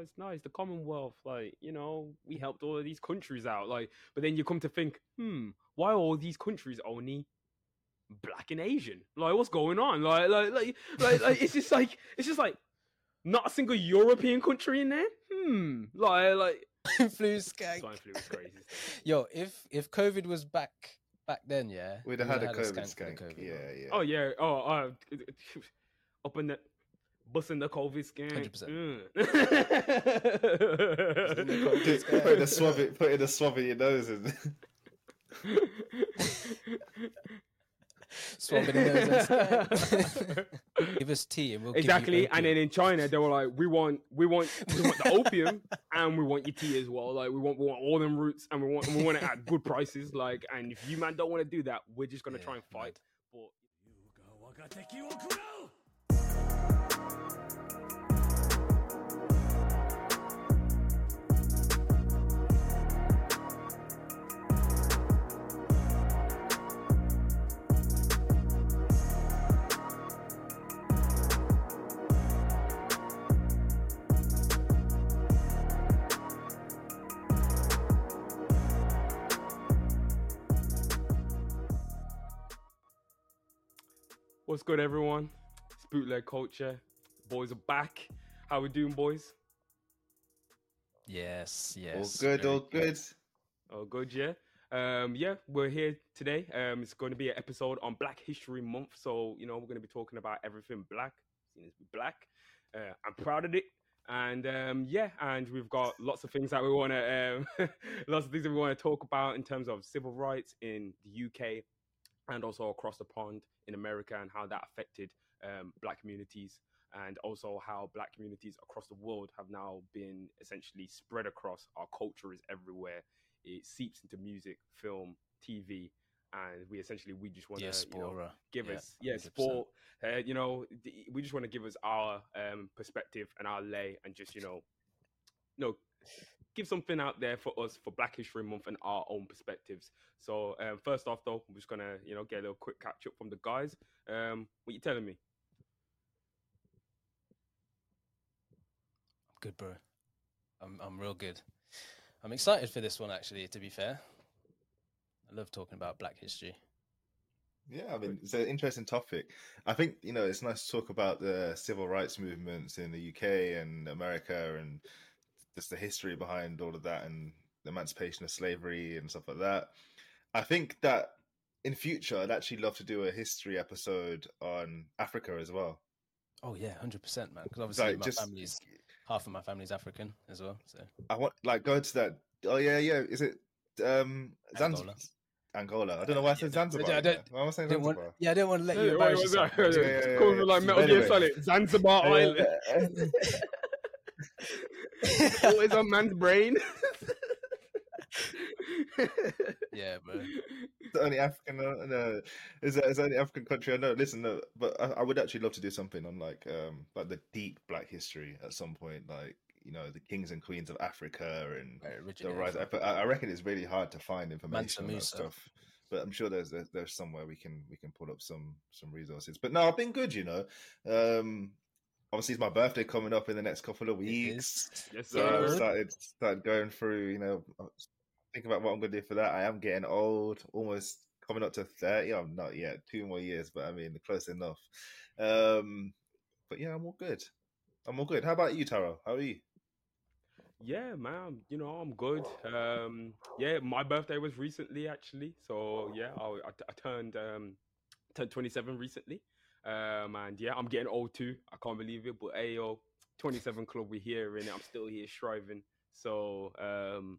it's nice. The Commonwealth, like you know, we helped all of these countries out. Like, but then you come to think, hmm, why are all these countries only black and Asian? Like, what's going on? Like, like, like, like, like it's just like it's just like not a single European country in there. Hmm, like, like flu skank. swine flu was crazy. Yo, if if COVID was back back then, yeah, We'd have we had a COVID skank skank. COVID, yeah, yeah. Oh yeah. Oh, uh, up in the busting the COVID scan. 100%. Mm. Just put in a swab, it- put in a swab in your nose, and Swabbing the nose. Give us tea and we'll give you exactly. And then in China, they were like, "We want, we want, we want the opium, and we want your tea as well. Like, we want, we want all them roots, and we want, and we want it at good prices. Like, and if you man don't want to do that, we're just gonna Yeah, try and fight. mad. But what's good, everyone? It's bootleg culture. Boys are back. How we doing, boys? Yes, yes. all good, very all good. Oh, good, yeah. Um, yeah, we're here today. Um, it's going to be an episode on Black History Month, so you know we're going to be talking about everything black, seen as black. Uh, I'm proud of it, and um, yeah, and we've got lots of things that we want to, um, lots of things that we want to talk about in terms of civil rights in the UK and also across the pond in America and how that affected um, black communities and also how black communities across the world have now been essentially spread across. Our culture is everywhere. It seeps into music, film, TV, and we essentially we just want to you know, give Yeah, us yeah 100%. sport. Uh, you know, we just want to give us our um, perspective and our lay, and just you know, you know, give something out there for us for Black History Month and our own perspectives. So um, first off, though, we're just gonna you know get a little quick catch up from the guys. Um, what you telling me? I'm good, bro. I'm I'm real good. I'm excited for this one actually, to be fair. I love talking about black history. Yeah, I mean, it's an interesting topic. I think you know it's nice to talk about the civil rights movements in the UK and America, and just the history behind all of that, and the emancipation of slavery and stuff like that. I think that in future, I'd actually love to do a history episode on Africa as well. Oh yeah, hundred percent, man. Because obviously Like, my just family's half of my family's African as well. So I want like go to that. Oh yeah, yeah. Is it um Zanzibar? Angola. I don't know why I said Yeah, Zanzibar. I don't- Why am I saying didn't want, Zanzibar? yeah, I didn't want to let Hey, you wait, embarrass what's yourself. that? Yeah, yeah, yeah, yeah. like Metal But Gear. Solid, Zanzibar Island. Always on man's brain. yeah, bro. the only African uh, no, is is the only African country I know. Listen, no, but I, I would actually love to do something on like um like the deep Black history at some point, like you know the kings and queens of Africa and Where the rise. I I reckon it's really hard to find information on that stuff. But I'm sure there's there's, there's somewhere we can we can pull up some some resources. But no, I've been good, you know. Um, obviously it's my birthday coming up in the next couple of weeks. yes, So I've sir. started started going through, you know, think about what I'm going to do for that. I am getting old, almost coming up to thirty. I'm not yet, two more years, but I mean, close enough. Um, but yeah, I'm all good. I'm all good. How about you, Taro? How are you? Yeah, man. You know, I'm good. Um, yeah, my birthday was recently actually. So yeah, I, I, I turned um, turned 27 recently. Um, and yeah, I'm getting old too. I can't believe it. But hey, yo, 27 club, we're here and I'm still here striving. So um,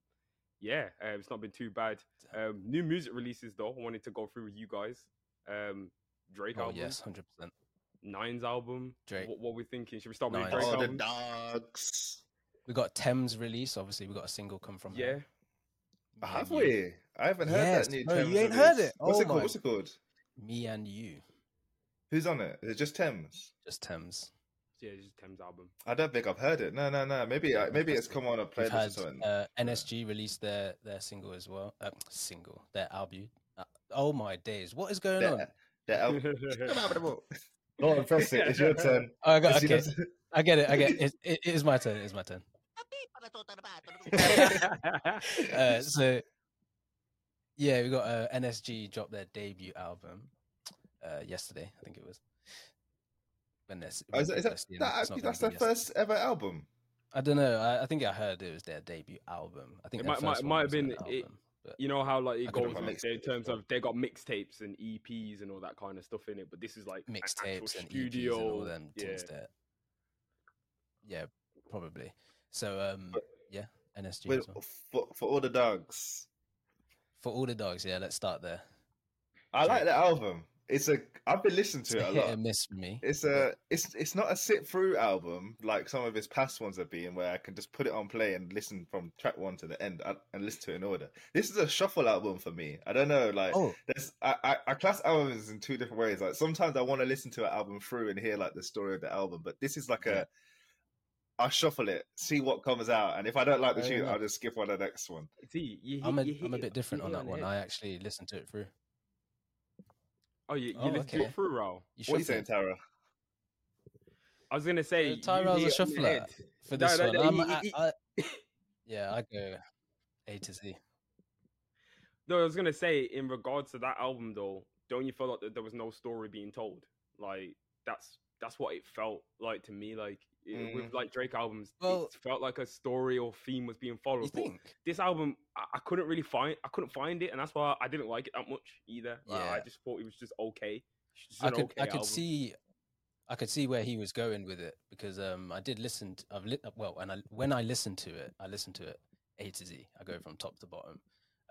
yeah, uh, it's not been too bad. Um, new music releases though. I wanted to go through with you guys. Um, Drake Oh album, yes, hundred percent. Nines album. Drake. What, what we thinking? Should we start with Nines. Drake Oh, the dogs. We got Tems release. Obviously, we got a single come from. Yeah. her. Have and we? I haven't heard Yes, that new. bro, you Tems ain't heard it? What's Oh it called? my- What's it called? Me and you. Who's on it? Is it just Tems? Just Tems. Yeah, it's just Tems album. I don't think I've heard it. No, no, no. Maybe, I, maybe it's come on a We've playlist or something. uh, NSG released their their single as well. Uh, single, their album. Uh, oh my days, what is going on? The, the album. Go on, press it. It's your turn. Oh, I got, It's your okay, turn. I get it. I get it. It, it is my turn. It is my turn. uh, so yeah, we got uh, NSG drop their debut album uh, yesterday. I think it was. When this, Oh, is that, is that, that actually, that's their first ever album. I don't know. I, I think I heard it was their debut album. I think It might- might- might have been it- album, you know how like it couldn't goes like, in terms of they got mixtapes and EPs and all that kind of stuff in it, but this is like an mixtapes and studio. EPs and all them yeah. things there. Yeah, probably. So um, But- yeah, NSG Wait, as well. for, for all the dogs, for all the dogs. Yeah, let's start there. I like Drake. the album. It's a. I've been listening to a it a hit lot. and miss for me. It's a. It's it's not a sit through album like some of his past ones have been, where I can just put it on play and listen from track one to the end and, and listen to it in order. This is a shuffle album for me. I don't know, like oh, there's I, I, I class albums in two different ways. Like sometimes I want to listen to an album through and hear like the story of the album, but this is like Yeah. a I shuffle it, see what comes out, and if I don't like the Fair tune. I'll just skip on the next one. See, you hit, I'm a you hit am a bit different on that the one. head. I actually listened to it through. Oh, you, you Oh, listened to okay. it through, Raul. You What are you saying, do. Tara? I was gonna say Uh, Tyrell's a hit it shuffler for No, this no, one. no, I'm, he- I, I, yeah, I go A to Z. No, I was gonna say in regards to that album though, don't you feel like that there was no story being told? Like that's that's what it felt like to me. Like it- with Mm. like Drake albums, Well- it felt like a story or theme was being followed. You think? this album, I, I couldn't really find, I couldn't find it, and that's why I didn't like it that much either. Like, I just thought it was just okay. Just I could okay I could album. see I could see where he was going with it because um I did listen to, I've lit well and I when I listen to it I listen to it A to Z I go from top to bottom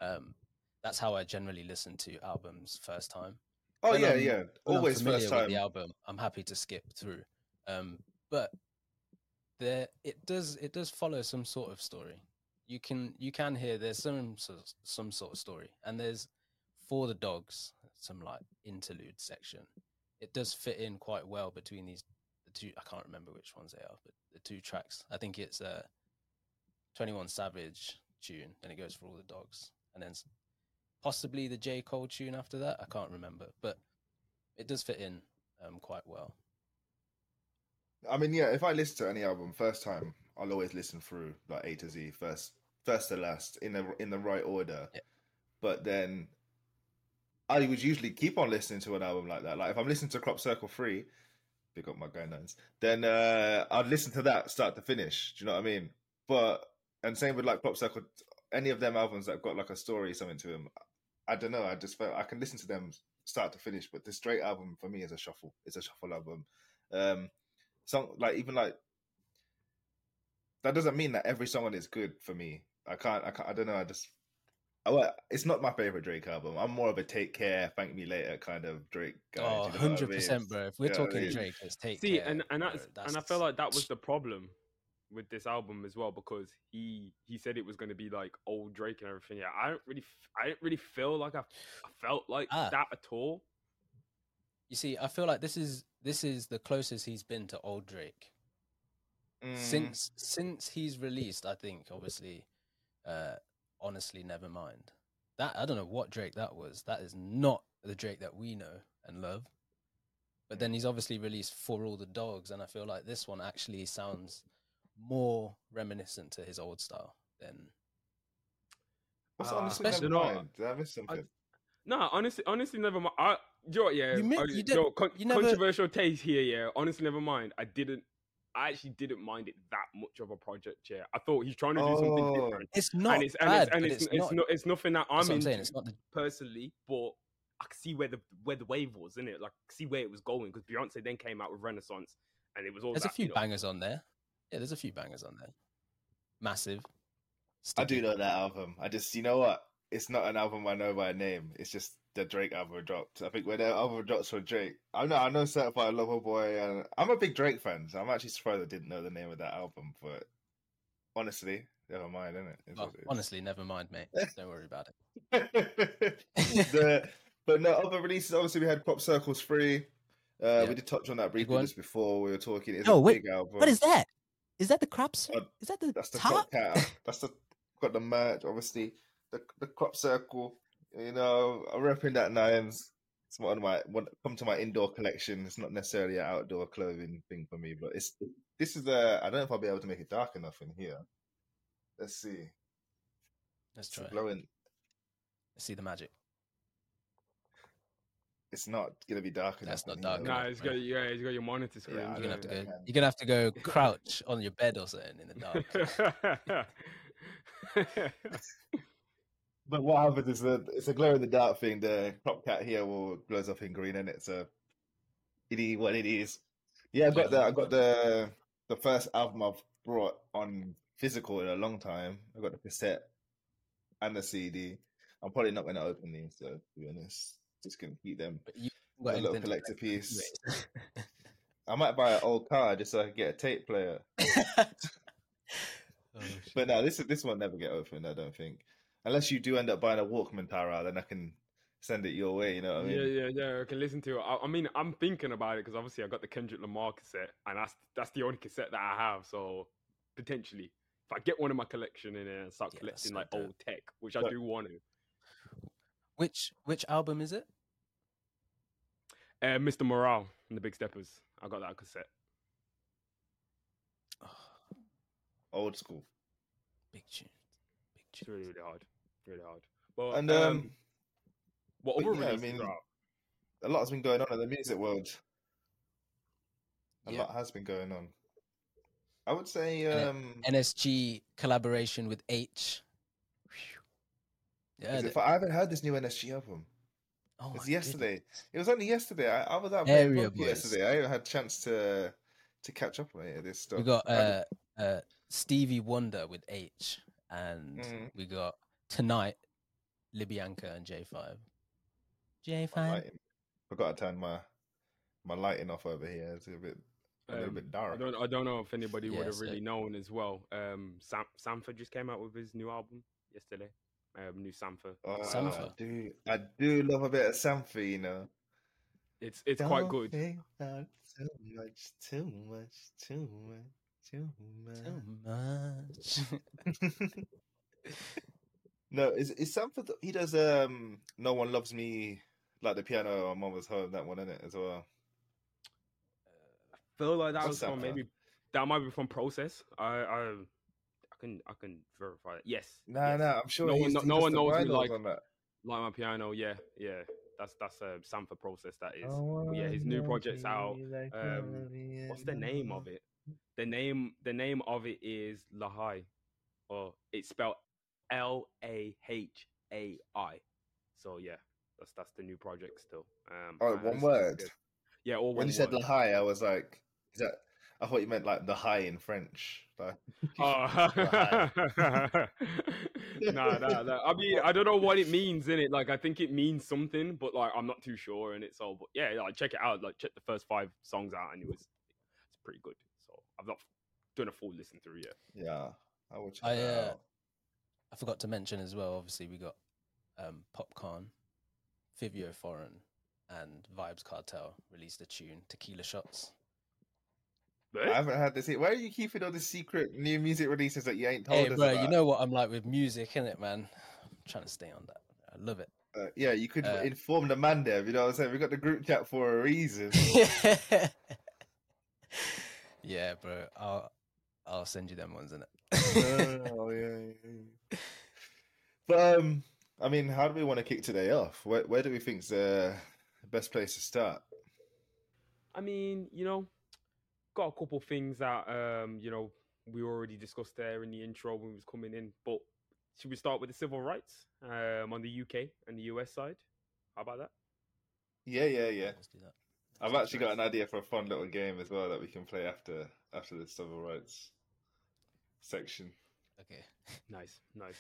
um that's how I generally listen to albums first time Oh When yeah, I'm- yeah. when I'm Always familiar first with time. the album I'm happy to skip through um but there it does it does follow some sort of story. You can you can hear there's some some sort of story and there's for the dogs some like interlude section. It does fit in quite well between these the two i can't remember which ones they are but the two tracks. I think it's a 21 savage tune and it goes for all the dogs and then possibly the j. Cole tune after that i can't remember but it does fit in um, quite well I mean, yeah. If I listen to any album first time, I'll always listen through like A to Z first, first to last in the in the right order. Yeah. But then I would usually keep on listening to an album like that. Like if I'm listening to Crop Circle Three, pick up my guy nines, then uh, I'd listen to that start to finish. Do you know what I mean? But and same with like Crop Circle, any of them albums that got like a story, something to them. I don't know. I just felt I can listen to them start to finish. But this straight album for me is a shuffle. It's a shuffle album. Um, song like even like that doesn't mean that every song on it is good for me. I can't. I can't. I don't know. I just. I, well, it's not my favorite Drake album. I'm more of a Take Care, Thank Me Later kind of Drake guy. oh you know 100% mean? bro if we're Yeah, I talking mean- drake let's take See, care, and and bro. that's, and I feel like that was the problem with this album as well because he he said it was going to be like old Drake and everything. Yeah, I don't really, I didn't really feel like I, I felt like Ah. that at all. you see i feel like this is this is the closest he's been to old drake Mm, since since he's released i think obviously uh honestly never mind that i don't know what drake that was that is not the drake that we know and love but then he's obviously released for all the dogs and i feel like this one actually sounds more reminiscent to his old style than what's uh, honestly especially never not- mind? Did I miss something? No, honestly, honestly, never mind. I, you know what, yeah, You mi- you you know, con- you never- controversial taste here. Yeah, honestly, never mind. I didn't. I actually didn't mind it that much of a project. Yeah, I thought he's trying to do something Oh. different, it's not and it's and bad it's and but it's, it's, it's, not, not it's nothing that I'm that's i'm saying it's not the personally, but I can see where the where the wave was in it. Like see where it was going because Beyonce then came out with Renaissance, and it was all there's a few you know, bangers on there yeah there's a few bangers on there massive I do Sticky. know that album. I just, you know what? It's not an album I know by name. It's just the Drake album dropped. I think when the album drops for Drake, I know I know Certified Lover Boy, and I'm a big Drake fan. So I'm actually surprised I didn't know the name of that album. But honestly, never mind, isn't it? Oh, it is. honestly never mind mate don't worry about it the, but no other releases. Obviously, we had Crop Circles free. Uh, Yeah. We did touch on that briefly just before we were talking. It's a wait, big album. What is that? Is that the crops? Uh, is that the That's the top? crop cat. That's the got the merch, obviously. The the crop circle. You know, I'm repping that nines. It's one of my one come to my indoor collection. It's not necessarily an outdoor clothing thing for me, but it's this is a. I don't know if I'll be able to make it dark enough in here. Let's see. Let's It's try. a glowing. Let's see the magic. It's not gonna be dark enough. That's not dark here. Nah, enough, it's got yeah, it's got your monitor screen. I You're gonna have to go. if You're gonna have to go crouch on your bed or something in the dark. But what happens is that it's a glow in the dark thing. The crop cat here will glows up in green, and it's a it is what it is. Yeah, I got the I got the the first album I've brought on physical in a long time. I got the cassette and the CD. I'm probably not going to open these, so to be honest, just gonna keep them. But you A little collector piece. I might buy an old car just so I can get a tape player. Oh. But no, this this one never get opened. I don't think, unless you do end up buying a Walkman Tara, then I can send it your way. You know what I mean? yeah, yeah, yeah. I can listen to it. I, I mean, I'm thinking about it because obviously I got the Kendrick Lamar cassette, and that's that's the only cassette that I have. So potentially, if I get one in my collection in there and start Yeah, collecting like dope. old tech, which I do want to. which which album is it? Uh, Mr. Morale and the Big Steppers. I got that cassette. Old school. Big tune. Big It's really, really hard. Really hard. But And um, um, what other yeah, I mean, are a lot has been going on in the music world. A Yeah. lot has been going on. I would say, um, NSG collaboration with H. Yeah, is the- I haven't heard this new NSG album. oh It's my yesterday. goodness. It was only yesterday. I, I was out playing Area yesterday. I haven't had a chance to to catch up on any of this stuff. We got uh, uh, Stevie Wonder with H, and Mhm. we got tonight Libyanka and J5. J5. lighting- Forgot to turn my my lighting off over here. It's a bit a little Um, bit I dark. don't, I don't know if anybody would have so- really known as well. Um, Sam, Sampha just came out with his new album yesterday. Um, new Sampha. Oh, I do I do love a bit of Sampha, you know. It's it's quite Don't good. think about Too much, too much, too much, too Too much. no, is is the- He does. Um, no one loves me like the piano on Mama's home. That one in it as well. I feel like that was from maybe that might be from Process. I I, I can I can verify it. Yes. Nah, yes. nah. I'm sure. No one no one knows me like- on that. Like my piano. Yeah, yeah. That's that's a Sampha Process. That is. Yeah, his new project's out. Um, what's the name of it? The name the name of it is Lahai, or it's spelled L A H A I. So yeah, that's that's the new project still. Um, Oh, and one it's- it's word? good. Yeah, all When one you said word. Lahai, I was like, is that? I thought you meant like the high in French. Like, Oh. Nah, nah, nah. I mean, I don't know what it means in it. Like, I think it means something, but like, I'm not too sure in it. So, but yeah, like, check it out. Like, check the first five songs out, and it was it's pretty good. So, I've not done a full listen through yet. yeah, I will check I, that uh, out. I forgot to mention as well. Obviously, we got um, Popcaan, Vivio Foreign, and Vybz Kartel released a tune, Tequila Shots. I haven't had this. Why are you keeping all the secret new music releases that you ain't told Hey, us bro, about? you know what I'm like with music, innit, man? I'm trying to stay on that. I love it. Uh, yeah, you could Uh, inform the man there. You know what I'm saying? We got the group chat for a reason. yeah, bro. I'll I'll send you them ones, innit? Oh yeah, yeah, yeah. But um, I mean, how do we want to kick today off? Where where do we think's the best place to start? I mean, you know, got a couple things that um, you know, we already discussed there in the intro when we was coming in. But should we start with the civil rights um, on the UK and the US side? How about that? Yeah, yeah, yeah. Let's do that. I've actually got an idea for a fun little game as well that we can play after after the civil rights section. Okay. Nice, nice.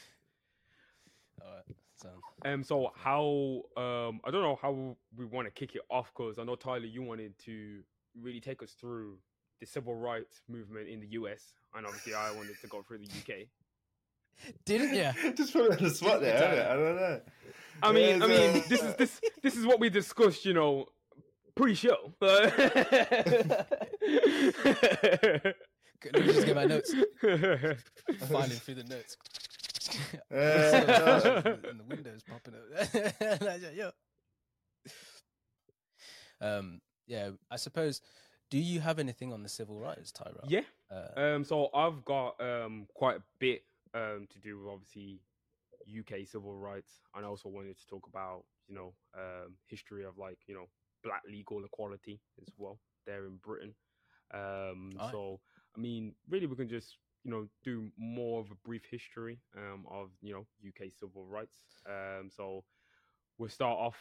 All right. So Um, so how um, I don't know how we want to kick it off because I know Tyler, you wanted to really take us through the civil rights movement in the US, and obviously I wanted to go through the UK. didn't you? Just put it on the spot there. Didn't you. I don't know. I mean, I mean, this is this this is what we discussed, you know, pre-show. Good, Let me just get my notes. Filing through the notes. Uh, and the windows popping up. Like, Yo. Um. Yeah. I suppose. Do you have anything on the civil rights, Tyra? yeah. Uh, Um. So I've got um quite a bit um, to do with obviously UK civil rights, and I also wanted to talk about you know um, history of like you know black legal equality as well there in Britain. Um, Aye. so I mean, really, we can just you know do more of a brief history um, of you know UK civil rights. Um, so we'll start off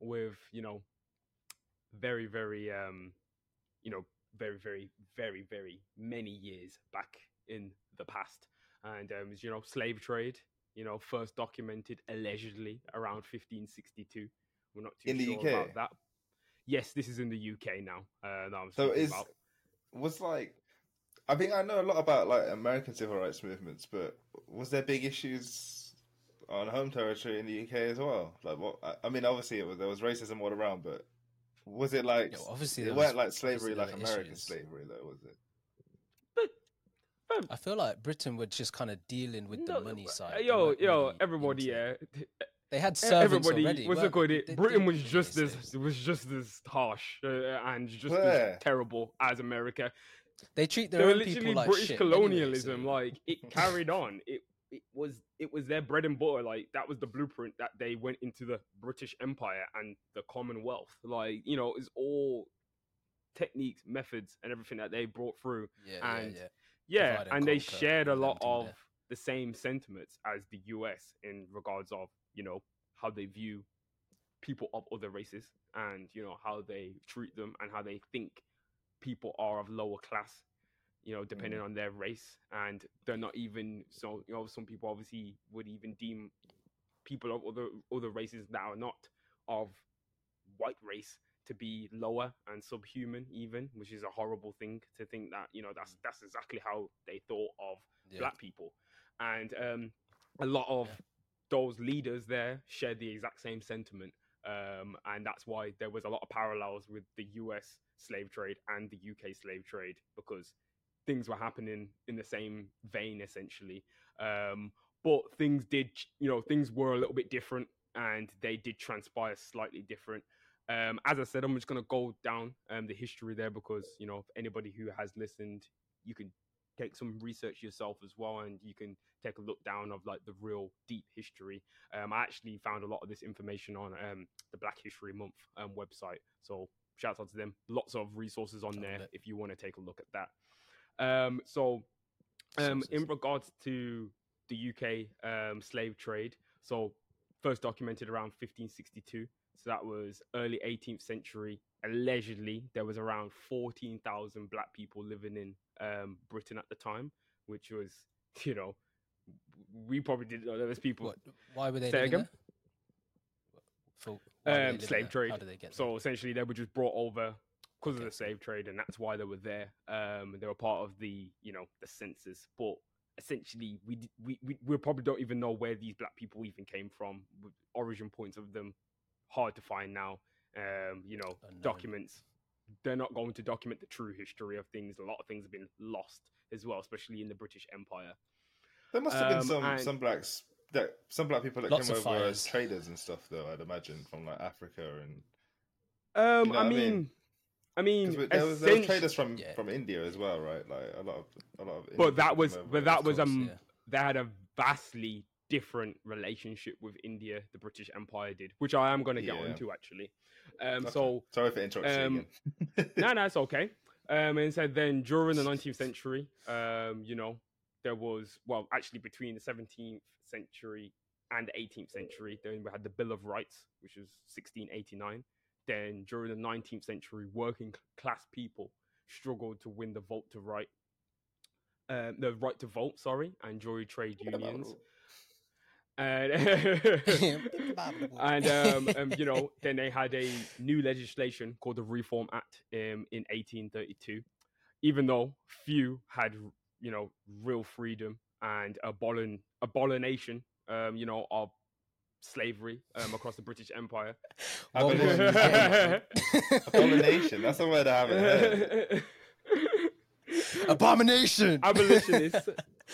with you know very very um, you know very very very very many years back in the past, and um, you know slave trade. You know, first documented allegedly around 1562. We're not too In the sure UK? about that. Yes, this is in the UK now. Uh, So is about. was like, I think I know a lot about like American civil rights movements, but was there big issues on home territory in the UK as well? Like what? I- I mean, obviously it was, there was racism all around, but was it like Yeah, well, obviously it weren't was- like slavery like American issues. slavery though, was it? I feel like Britain were just kind of dealing with the money side. uh, Yo, yo, really everybody, yeah. They had servants everybody already. what's it called? they? It They Britain was just need as was just as harsh uh, and just Where? as terrible as America. They treat their own people like British shit anyway, colonialism. so- Like it carried on. It it was it was their bread and butter. Like that was the blueprint that they went into the British Empire and the Commonwealth. Like you know, it's all techniques, methods, and everything that they brought through. yeah, and- yeah, yeah. Yeah, and and they shared a lot of there. the same sentiments as the US in regards of you know how they view people of other races and you know how they treat them and how they think people are of lower class you know depending on their race and they're not even so you know some people obviously would even deem people of other other races that are not of white race to be lower and subhuman even which is a horrible thing to think that you know that's that's exactly how they thought of Yeah. black people and um a lot of Yeah. those leaders there shared the exact same sentiment um and that's why there was a lot of parallels with the US slave trade and the UK slave trade because things were happening in the same vein essentially. Um but things did you know things were a little bit different and they did transpire slightly different. Um as i said i'm just going to go down um the history there because you know anybody who has listened you can take some research yourself as well and you can take a look down of like the real deep history um i actually found a lot of this information on um the black history month um website so shout out to them lots of resources on there if you want to take a look at that um so um, in regards to the UK um, slave trade, so first documented around 1562. So that was early 18th century. Allegedly, there was around 14,000 black people living in um, Britain at the time, which was, you know, we probably didn't know there was people. What, why were they Say again? there? For, Um, slave there? trade. How did they get there? So essentially, they were just brought over because of the slave trade, and that's why they were there. Um, they were part of the, you know, the census. But essentially, we we we, we probably don't even know where these black people even came from. Origin points of them hard to find now. Um, you know, Unknown. documents. They're not going to document the true history of things. A lot of things have been lost as well, especially in the British Empire. There must have been Um, some and- some blacks that some black people that Lots came of over as traders and stuff, though. I'd imagine from like Africa and Um, know I what I mean, mean? I mean, there was, there was traders from Yeah. from India as well, right? Like a lot of a lot of. Indian but that was but that was course, um yeah. they had a vastly different relationship with India the British Empire did which I am going to get Yeah. onto actually um Okay. so sorry for interrupting um, you no no it's okay um and said then during the 19th century um you know there was well actually between the 17th century and the 18th century then we had the Bill of Rights which was 1689 then during the 19th century working class people struggled to win the vote to right um, the right to vote, sorry, and join trade unions. And, and um, um, you know, then they had a new legislation called the Reform Act um, in 1832. Even though few had, you know, real freedom and abolin abomination, um, you know, of slavery um, across the British Empire. What Abolition. were you saying? Abomination. That's a word I haven't heard. Abomination. Abolitionists.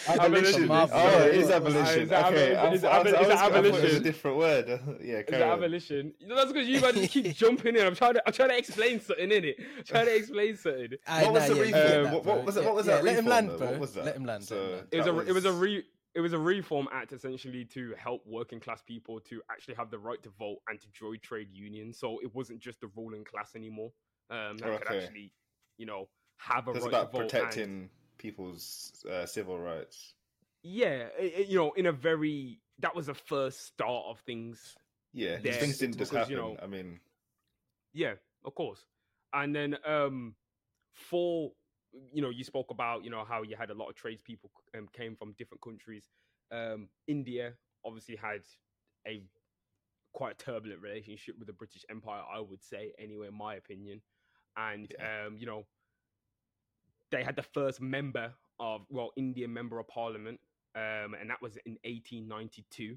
Abolition. Oh, it is Yeah. abolition. Is that Okay, aboli- I is thought- I aboli- was- is I was- I thought it was a different word. Yeah, Is carry that on. abolition? You know, that's because you guys keep jumping in. I'm trying to, I'm trying to explain something in it. Trying to explain something. Aye, What was nah, the yeah, you reform? get Um, that, what, what was it? Yeah, What was yeah, that? Let him land, bro. What was that? Let him land. So let him land. It was a, it was a re, it was a reform act essentially to help working class people to actually have the right to vote and to join trade unions. So it wasn't just the ruling class anymore. Um, that could actually, you know, have a It's right about to vote. and- protecting people's uh, civil rights. yeah, you know, in a very that was the first start of things. Yeah, there, things didn't just because, happen. you know- I mean, Yeah, of course. And then um for you know, you spoke about, you know, how you had a lot of tradespeople um, came from different countries. Um India obviously had a quite turbulent relationship with the British Empire, I would say, anyway, in my opinion. And um, you know, they had the first member of well, Indian member of parliament, um, and that was in 1892.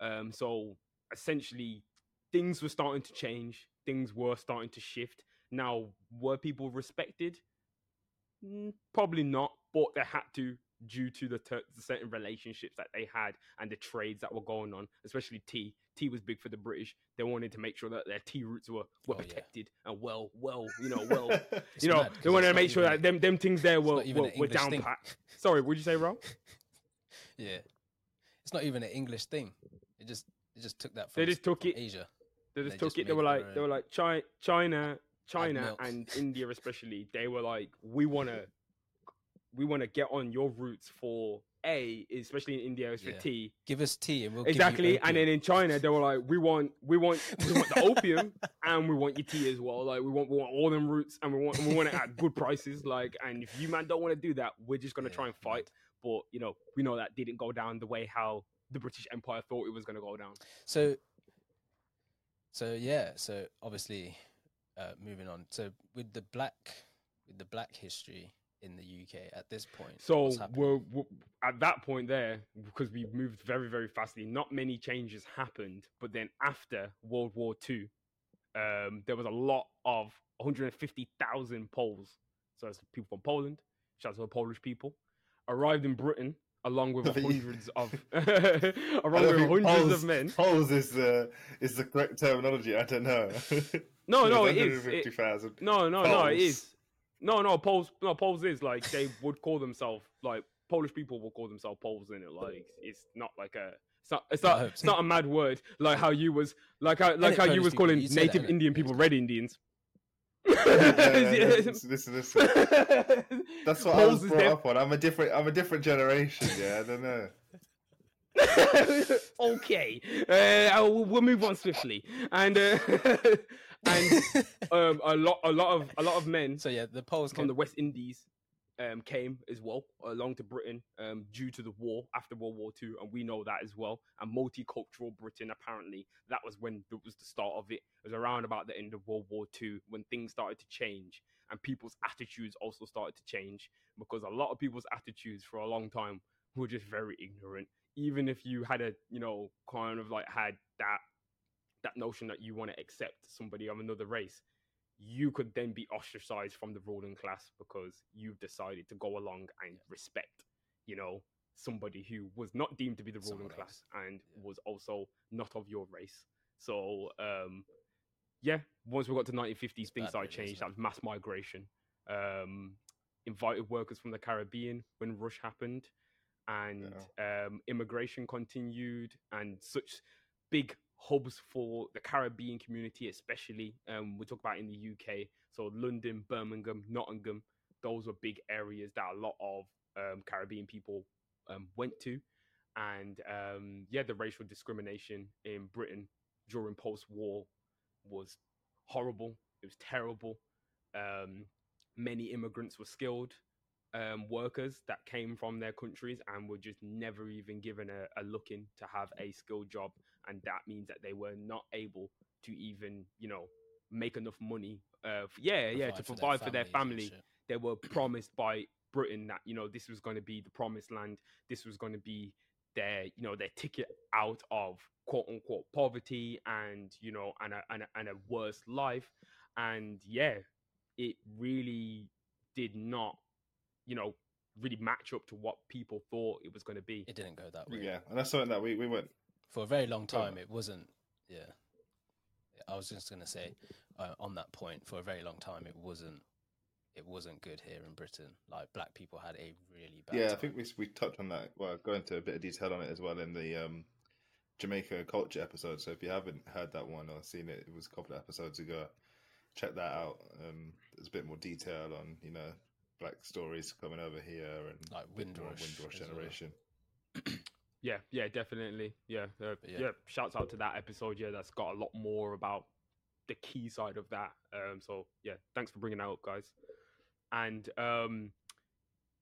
Um, so essentially, things were starting to change. Things were starting to shift. Now, were people respected? Mm, Probably not, but they had to due to the, ter- the certain relationships that they had and the trades that were going on, especially tea. Tea was big for the British. They wanted to make sure that their tea roots were, were Oh, yeah. protected and well, well, you know, well, you know, mad they wanted to make sure even- that them them things there were were, were down thing. pat. Sorry, what'd you say, wrong? Yeah, it's not even an English thing. It just it just took that from, They just took it. Asia. They They just took just it. They were like, they were like China, China, China, and India especially. They were like, we wanna, we wanna get on your roots for a, especially in India, it's for Yeah. tea. Give us tea and we'll exactly. Give you And then in China, they were like, we want, we want, we want the opium, and we want your tea as well. Like, we want, we want all them roots, and we want, and we want it at good prices. Like, and if you man don't want to do that, we're just gonna Yeah, try and fight. But you know, we know that didn't go down the way how the British Empire thought it was gonna go down. So, so yeah, so obviously, uh, moving on. So with the black, with the black history in the UK at this point, So we're, we're at that point there because we moved very very fastly. Not many changes happened, but then after World War Two, um, there was a lot of 150,000 Poles. So that's people from Poland. Shout out to the Polish people. Arrived in Britain along with I think you- hundreds of along with hundreds polls- of men. Poles is the is the correct terminology. I don't know. No, It no, it is. It- 150,000. No, no, no, it Poles. is. No, no, Poles. No, Poles is like they would call themselves like Polish people will call themselves Poles in it. Like it's not like a. It's not. It's not. It's not a mad word. Like how you was. Like how. Like Innit, how you Polish was people? calling You'd say that, native? Indian people Red Indians. Yeah, listen, listen, listen. That's what I was brought def- up on. I'm a different. I'm a different generation. Yeah, I don't know. okay, uh, I will- we'll move on swiftly, and uh, and um, a lot, a lot of, a lot of men so yeah, the polls from came. the West Indies um, came as well along to Britain um, due to the war after World War Two, and we know that as well. And multicultural Britain, apparently, that was when it was the start of it. It was around about the end of World War Two when things started to change, and people's attitudes also started to change because a lot of people's attitudes for a long time were just very ignorant. Even if you had a, you know, kind of like had that that notion that you want to accept somebody of another race, you could then be ostracized from the ruling class because you've decided to go along and respect, you know, somebody who was not deemed to be the ruling Someone class else. and Yeah. was also not of your race. So, um, yeah, once we got to 1950s, things started isn't That was mass migration. Um, invited workers from the Caribbean when Rush happened, and um, immigration continued, and such big hubs for the Caribbean community, especially. Um, we talk about in the UK, so London, Birmingham, Nottingham. Those were big areas that a lot of um, Caribbean people um, went to, and um, yeah, the racial discrimination in Britain during post-war was horrible. It was terrible. Um, many immigrants were skilled um, workers that came from their countries and were just never even given a, a to have a skilled job, and that means that they were not able to even, you know, make enough money. Uh, f- yeah, yeah, to provide for their families and family they were promised by Britain that you know this was going to be the promised land. This was going to be their you know their ticket out of quote unquote poverty and you know and a and a, and a worse life. And yeah, it really did not you know really match up to what people thought it was going to be. It didn't go that way. Yeah, and that's something that we we went. For a very long time, it wasn't. Yeah, I was just gonna say uh, on that point. For a very long time, it wasn't it wasn't good here in Britain. Like black people had a really bad. Yeah, I think we we touched on that. Well, go into a bit of detail on it as well in the um, Jamaica culture episode. So if you haven't heard that one or seen it, it was a couple of episodes ago. Check that out. Um, there's a bit more detail on you know black stories coming over here and Like a bit more Windrush Windrush as well. Yeah, yeah, definitely. Yeah, uh, yeah. yeah. Shouts out to that episode. Yeah, that's got a lot more about the key side of that. Um, so yeah, thanks for bringing that up, guys. And um,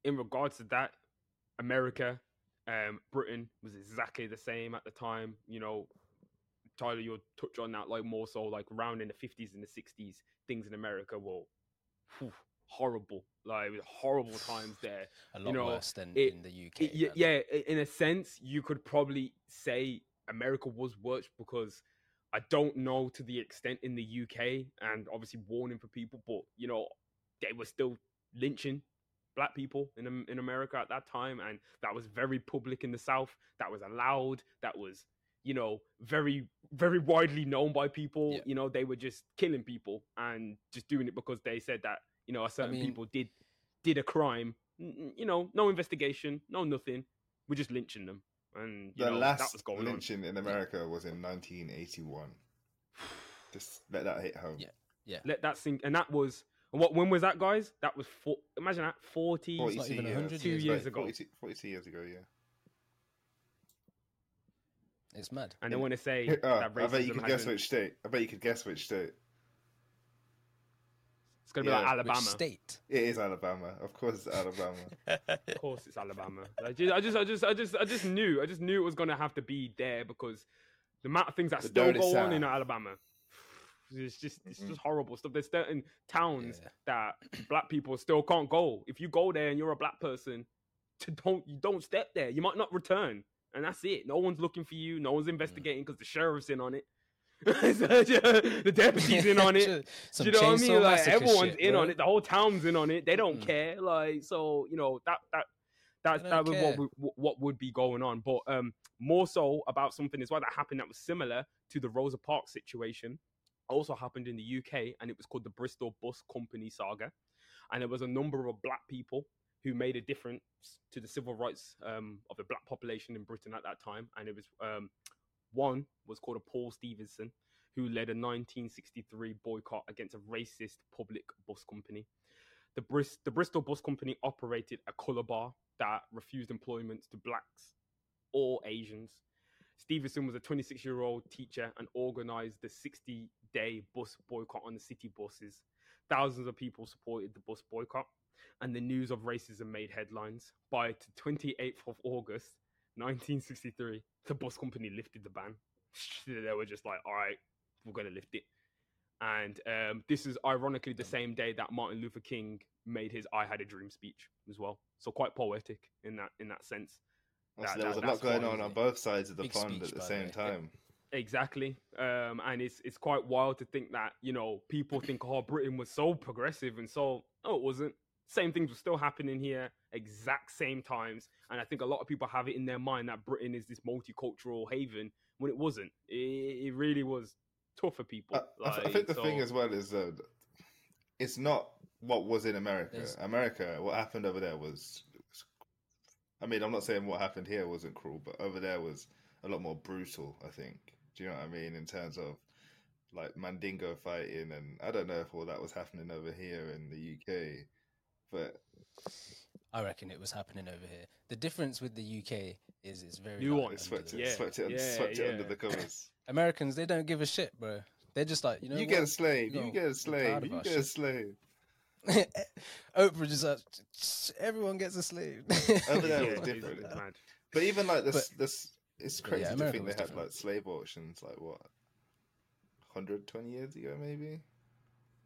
in regards to that, America, um, Britain was exactly the same at the time. You know, Tyler, you'll touch on that like more so like around in the fifties and the sixties, things in America were phew, horrible. Like horrible times there. a lot know, worse than it- in the UK. It- yeah, in a sense, you could probably say America was worse because I don't know to the extent in the UK and obviously warning for people, but you know, they were still lynching black people in in America at that time, and that was very public in the South. That was allowed. That was you know very very widely known by people. Yeah. You know, they were just killing people and just doing it because they said that you know a certain mean- people did did a crime. N- n- You know, no investigation, no nothing. We're just lynching them, and you The know last that was going on. lynching in America was in 1981. Just let that hit home. Yeah. yeah. Let that sink, and that was and what? When was that, guys? That was four. Imagine that forty. 42 not even years. Two years like ago. 42, 42 years ago, yeah. it's mad. and they want to say oh, that I bet you racism could guess hasn't- which state. I bet you could guess which state. It's gonna be like yeah, Which Alabama. state? It is Alabama. Of course, it's Alabama. Of course, it's Alabama. I just, I just, I just, I just, I just knew, I just knew it was gonna have to be there because the amount of things that The still go on in Alabama. It's just, it's Mhm. just horrible stuff. There's certain towns Yeah. that black people still can't go. If you go there and you're a black person, to don't you don't step there. You might not return, and that's it. No one's looking for you. No one's investigating because the sheriff's in on it. the deputy's in on it. You know what I mean? Like everyone's shit, in bro. on it. The whole town's in on it. They don't Mm-mm. care. Like so, you know that that that that was what we, what- what would be going on. But um, more so about something as well that happened that was similar to the Rosa Parks situation. Also happened in the UK, and it was called the Bristol Bus Company saga. And there was a number of black people who made a difference to the civil rights um, of the black population in Britain at that time. And it was um, one was called a Paul Stephenson, who led a 1963 boycott against a racist public bus company. The, the Bristol Bus Company operated a colour bar that refused employment to blacks or Asians. Stevenson was a 26 year old teacher and organized the 60 day bus boycott on the city buses. Thousands of people supported the bus boycott, and the news of racism made headlines. By the 28th of August 1963, the bus company lifted the ban. They were just like, all right, we're going to lift it. And um, this is ironically the same day that Martin Luther King made his "I Had a Dream" speech as well. So quite poetic in that in that sense. So That- there was that- a lot going on on both sides of the Big pond speech, at the by the same way. time. Exactly, um, and it's it's quite wild to think that you know people think oh Britain was so progressive and so no it wasn't. Same things were still happening here, exact same times, and I think a lot of people have it in their mind that Britain is this multicultural haven when it wasn't. It, it really was tough for people. I, I th- I think the thing as well is that it's not what was in America. There's- America, what happened over there was, was. I mean, I'm not saying what happened here wasn't cruel, but over there was a lot more brutal. I think. Do you know what I mean? In terms of like Mandingo fighting, and I don't know if all that was happening over here in the UK, but I reckon it was happening over here. The difference with the UK is it's very Nuanced. light it swept it, the- Yeah, swept it, yeah, swept it under the covers. Americans, they don't give a shit, bro. They're just like, you know, you what? get a slave. Yo, You get we're a slave. You our get a slave. Oprah just like, everyone gets a slave. Over there Yeah, was it's- different. it's. But even like this, But- this it's crazy yeah, to America think they was had different. like slave auctions, like what, 120 years ago, maybe,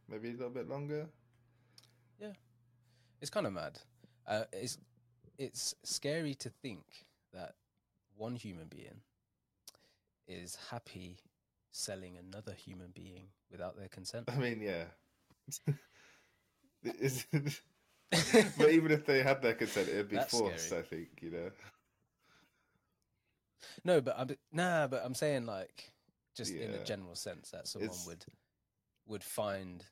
maybe a little bit longer. It's kind of mad. Uh, it's it's scary to think that one human being is happy selling another human being without their consent. I mean, yeah. But even if they had their consent, it'd be That's forced. scary. I think you know. no, but I'm nah, but I'm saying like just in Yeah. a general sense that someone It's- would would find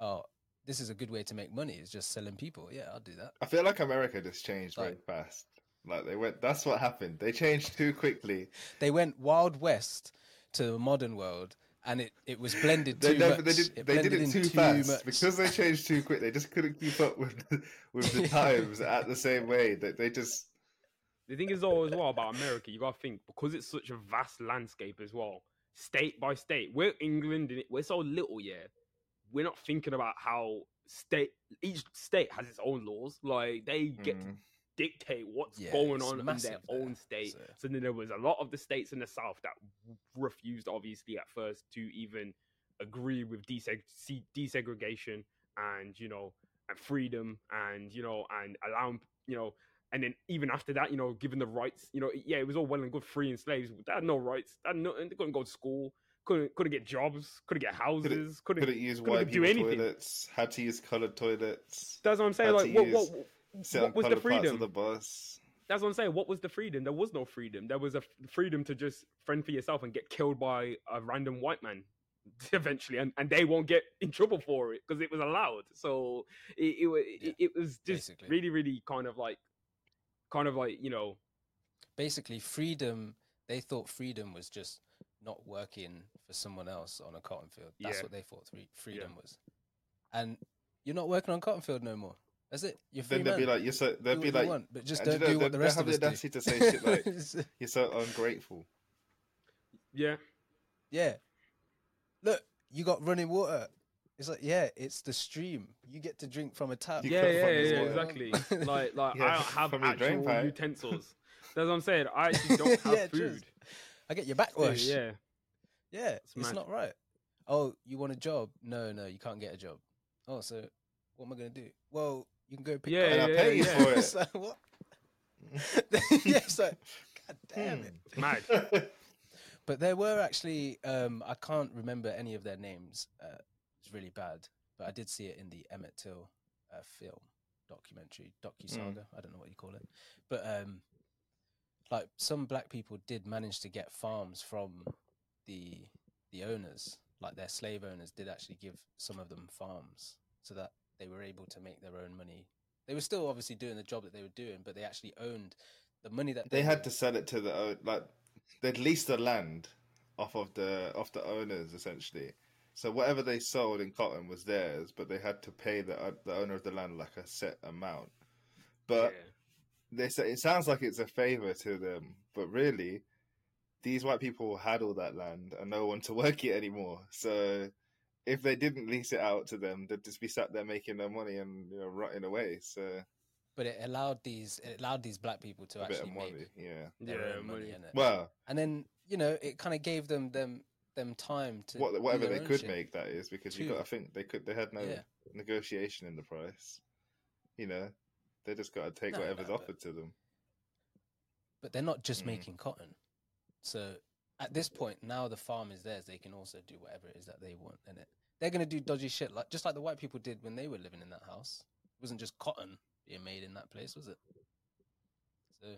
oh this is a good way to make money. Is just selling people. Yeah, I'll do that. I feel like America just changed very fast. Like they went. That's what happened. They changed too quickly. They went Wild West to the modern world, and it, it was blended They too never. much. They did. It they did it in too fast much. because they changed too quick. They just couldn't keep up with the, with the times at the same way. That they just. The thing is though as well about America, you gotta think because it's such a vast landscape as well, state by state. We're England and we're so little, yeah. We're not thinking about how state each state has its own laws. Like they get to Mm. dictate what's Yeah, going on in their there, own state. so- So then there was a lot of the states in the south that refused, obviously, at first to even agree with deseg- desegregation and you know and freedom and you know and allowing you know and then even after that, you know, given the rights, you know, yeah, it was all well and good freeing slaves. They had no rights. They, had no, they couldn't go to school. Couldn't couldn't get jobs. Couldn't get houses. Couldn't. Couldn't use couldn't white do anything. toilets. Had to use colored toilets. That's what I'm saying. Like, to what, what, what was the freedom? of the bus. That's what I'm saying. What was the freedom? There was no freedom. There was a freedom to just fend for yourself and get killed by a random white man eventually, and, and they won't get in trouble for it because it was allowed. So it it, wa- it, Yeah, it was just basically. really, really kind of like, kind of like you know, Basically, freedom. They thought freedom was just not working for someone else on a cotton field. That's Yeah. what they thought three, freedom was. And you're not working on cotton field no more. That's it. You're free Then they'd be like, "You're so." They'd what be you like, want, but just and you don't know, do what they- the they rest have of the us do. audacity to say shit like- "You're so ungrateful." yeah, Yeah. Look, you got running water. It's like, yeah, it's the stream. You get to drink from a tap. You yeah, yeah, yeah, yeah, exactly. like, like Yeah, I don't have from your drain actual utensils. That's what I'm saying. I actually don't have Yeah, true. food. I get your Yeah, backwash. yeah. Yeah, it's, mad. not right. Oh, you want a job? No, no, you can't get a job. Oh, so what am I gonna do? Well, you can go pick. Up. Yeah, And I cotton. yeah, pay you yeah. for it. It's like, what? yeah, it's like, God damn it. It's mad. But there were actually, um, I can't remember any of their names. Uh, it's really bad, but I did see it in the Emmett Till uh, film documentary, docu saga. I don't know what you call it, but um, like some black people did manage to get farms from the the owners, like their slave owners, did actually give some of them farms so that they were able to make their own money. They were still obviously doing the job that they were doing, but they actually owned the money that they had to sell it to the o- like they'd lease the land off of the off the owners essentially. So whatever they sold in cotton was theirs, but they had to pay the o- the owner of the land like a set amount. But yeah. They say it sounds like it's a favor to them, but really, these white people had all that land and no one to work it anymore. So if they didn't lease it out to them, they'd just be sat there making their money and you know rotting away. So but it allowed these it allowed these black people to a bit actually of money, make yeah. their Yeah, own money, money. in it. Well, and then you know it kind of gave them them them time to what, do whatever their they could shit. make that is because you got. I think they could. They had no Yeah. negotiation in the price. You know, they just got to take No, whatever's no, but- offered to them. But they're not just Mm. making cotton. So at this point, now the farm is theirs. They can also do whatever it is that they want in it. They're gonna do dodgy shit, like just like the white people did when they were living in that house. It wasn't just cotton being made in that place, was it? So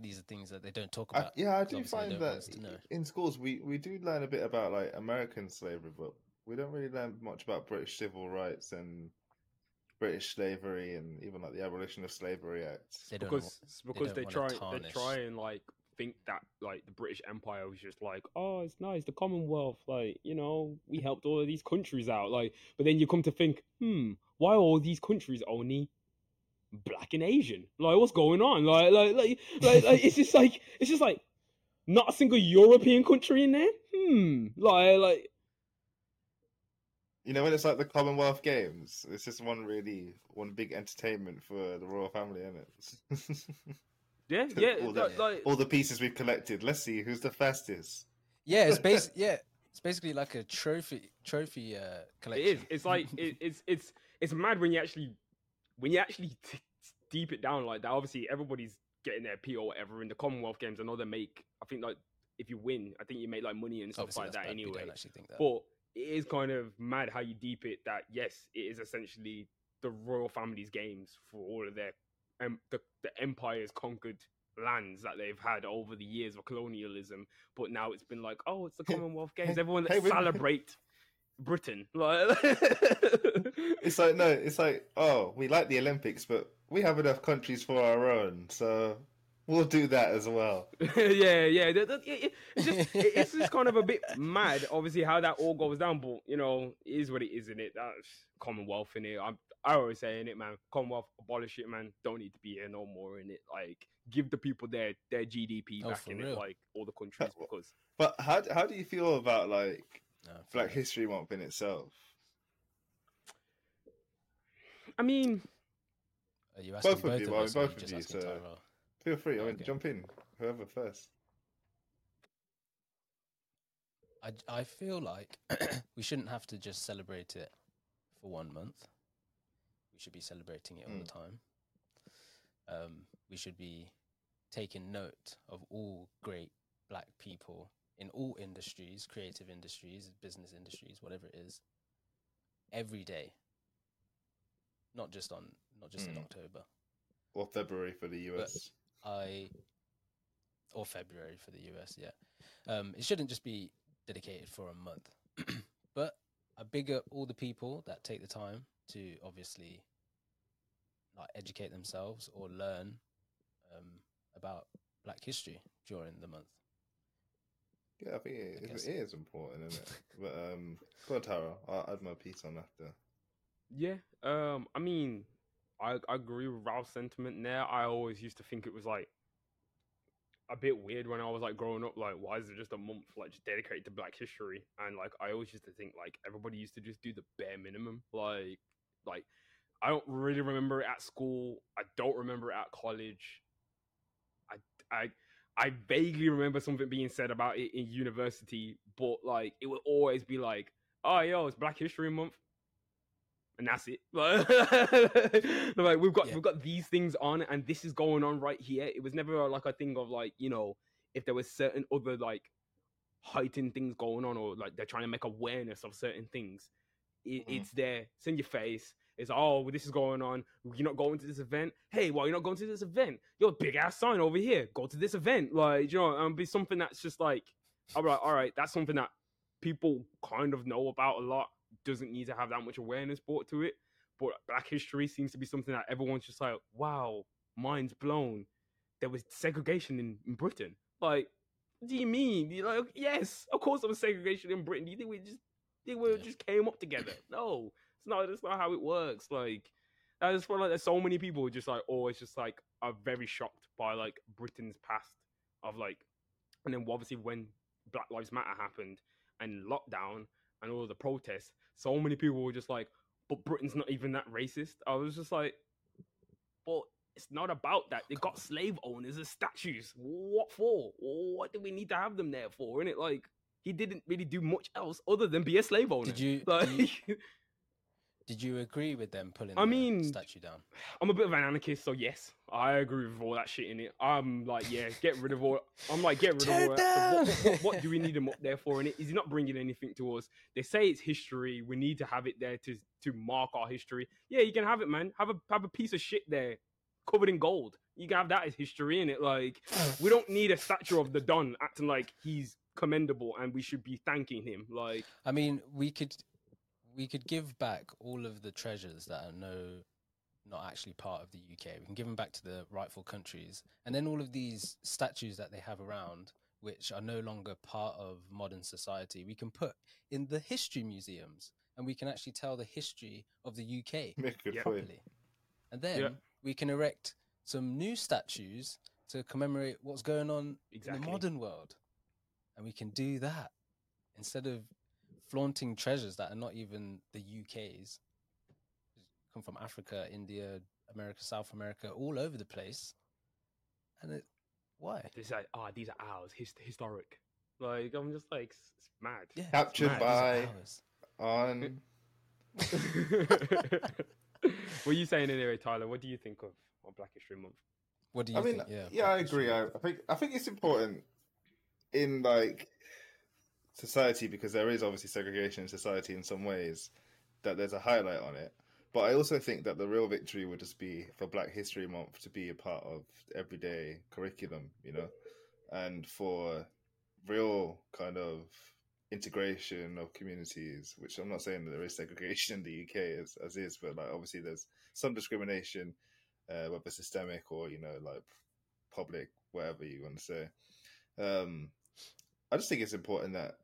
these are things that they don't talk I, about. yeah, I do find that want us to know. in schools we, we do learn a bit about like American slavery, but we don't really learn much about British civil rights and British slavery and even like the Abolition of Slavery Act. They because wa- it's because don't they wanna try they tarnish. try and like think that like the British Empire was just like oh it's nice the Commonwealth like you know we helped all of these countries out like but then you come to think hmm why are all these countries only black and Asian like what's going on like like like like, like it's just like it's just like not a single European country in there hmm like like You know when it's like the Commonwealth Games, it's just one really one big entertainment for the royal family, isn't it? yeah yeah all, the, like all the pieces we've collected. Let's see who's the fastest. Yeah, it's basi- yeah, it's basically like a trophy trophy uh, It collection. is. It's like it, it's it's it's mad when you actually when you actually t- deep it down like that. Obviously, everybody's getting their P or whatever in the Commonwealth Games. I know they make. I think like if you win, I think you make like money and stuff Obviously, like that bad. Anyway. don't actually think that. But it is kind of mad how you deep it. That yes, it is essentially the royal family's games for all of their um, the the empire's conquered lands that they've had over the years of colonialism. But now it's been like, oh, it's the Commonwealth Games. Everyone hey, we- celebrate. Britain. Like, It's like no, it's like oh, we like the Olympics, but we have enough countries for our own, so we'll do that as well. yeah, yeah. that- that- it- it- It's just, it's just kind of a bit mad, obviously, how that all goes down. But you know, it is what it is, in it. That's Commonwealth in it. I'm, I always say in it, man. Commonwealth, abolish it, man. Don't need to be here no more in it. Like, give the people their their GDP Oh, back in real? it, like all the countries, because But how how do you feel about like No, Black. History Month in itself? I mean, Are you asking Both of both, you, of well, us? both you of just you, asking so- Tyrell? Feel free. I mean, Okay. jump in. Whoever first. I, I feel like we shouldn't have to just celebrate it for one month. We should be celebrating it all Mm. the time. Um, we should be taking note of all great black people in all industries, creative industries, business industries, whatever it is, every day. Not just on, not just in Mm. October. Or February for the US. I or February for the US, yeah. Um, it shouldn't just be dedicated for a month, but I big up all the people that take the time to obviously like educate themselves or learn um, about Black history during the month. Yeah, I think it, I it, it is important, isn't it? but um, go on, Tara. I'll add my piece on after. Yeah, um, I mean, I, I agree with Ralph's sentiment there. I always used to think it was like a bit weird when I was like growing up. Like, why is it just a month like just dedicated to Black history? And like, I always used to think like everybody used to just do the bare minimum. Like, like I don't really remember it at school. I don't remember it at college. I I I vaguely remember something being said about it in university, but like it would always be like, "Oh, yo, it's Black History Month." And that's it. Like, we've got Yeah. we've got these things on, and this is going on right here. It was never like a thing of like you know if there was certain other like heightened things going on, or like they're trying to make awareness of certain things. It, Mhm. It's there. It's in your face. It's oh, well, this is going on. You're not going to this event. Hey, well, you're not going to this event. You're a big ass sign over here. Go to this event. Like, you know, and be something that's just like, I'm like, all right, that's something that people kind of know about a lot. Doesn't need to have that much awareness brought to it. But Black history seems to be something that everyone's just like, wow, mind's blown. There was segregation in, in Britain. Like, what do you mean? You're like, yes, of course there was segregation in Britain. Do you think we just think we Yeah. just came up together? No, it's not. That's not how it works. Like, I just feel like there's so many people just like oh, always just like are very shocked by like Britain's past of like, and then obviously when Black Lives Matter happened and lockdown and all the protests, so many people were just like, but Britain's not even that racist. I was just like, but it's not about that. They got slave owners as statues. What for? What do we need to have them there for? And it like he didn't really do much else other than be a slave owner. Did you- Like, do you- Did you agree with them pulling I the mean, statue down? I'm a bit of an anarchist, so yes, I agree with all that shit in it. I'm like, yeah, get rid of all. I'm like, get rid Tear of all that. So what, what, what do we need him up there for? And it is not bringing anything to us. They say it's history. We need to have it there to to mark our history. Yeah, you can have it, man. Have a have a piece of shit there, covered in gold. You can have that as history in it. Like, we don't need a statue of the Don acting like he's commendable and we should be thanking him. Like, I mean, we could we could give back all of the treasures that are no not actually part of the UK. We can give them back to the rightful countries, and then all of these statues that they have around, which are no longer part of modern society, we can put in the history museums, and we can actually tell the history of the UK Make Yeah. properly. And then we can erect some new statues to commemorate what's going on in the modern world. And we can do that instead of flaunting treasures that are not even the UK's. Come from Africa, India, America, South America, all over the place. And it, why? this like, oh, these are ours, his, historic. Like, I'm just like, it's, it's mad. Yeah, it's Captured mad, by- On what are you saying anyway, Tyler? What do you think of, of Black History Month? What do you I mean, think? Yeah, yeah, I agree. I, I think I think it's important in like society because there is obviously segregation in society in some ways that there's a highlight on it. But I also think that the real victory would just be for Black History Month to be a part of everyday curriculum, you know, and for real kind of integration of communities, which I'm not saying that there is segregation in the UK as, as is, but like obviously there's some discrimination, uh, whether systemic or you know like public, whatever you want to say. Um, I just think it's important that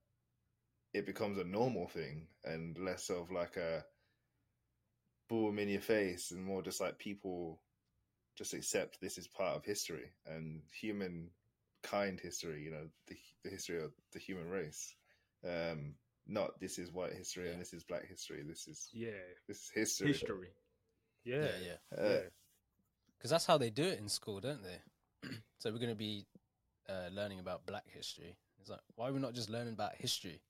it becomes a normal thing and less of like a boom in your face and more just like people just accept this is part of history and human kind history you know the, the history of the human race um not this is white history and this is black history this is Yeah, this is history, history. Yeah, Yeah, yeah. Uh, yeah. Because that's how they do it in school, don't they? so we're going to be uh, learning about Black history. It's like, why are we not just learning about history?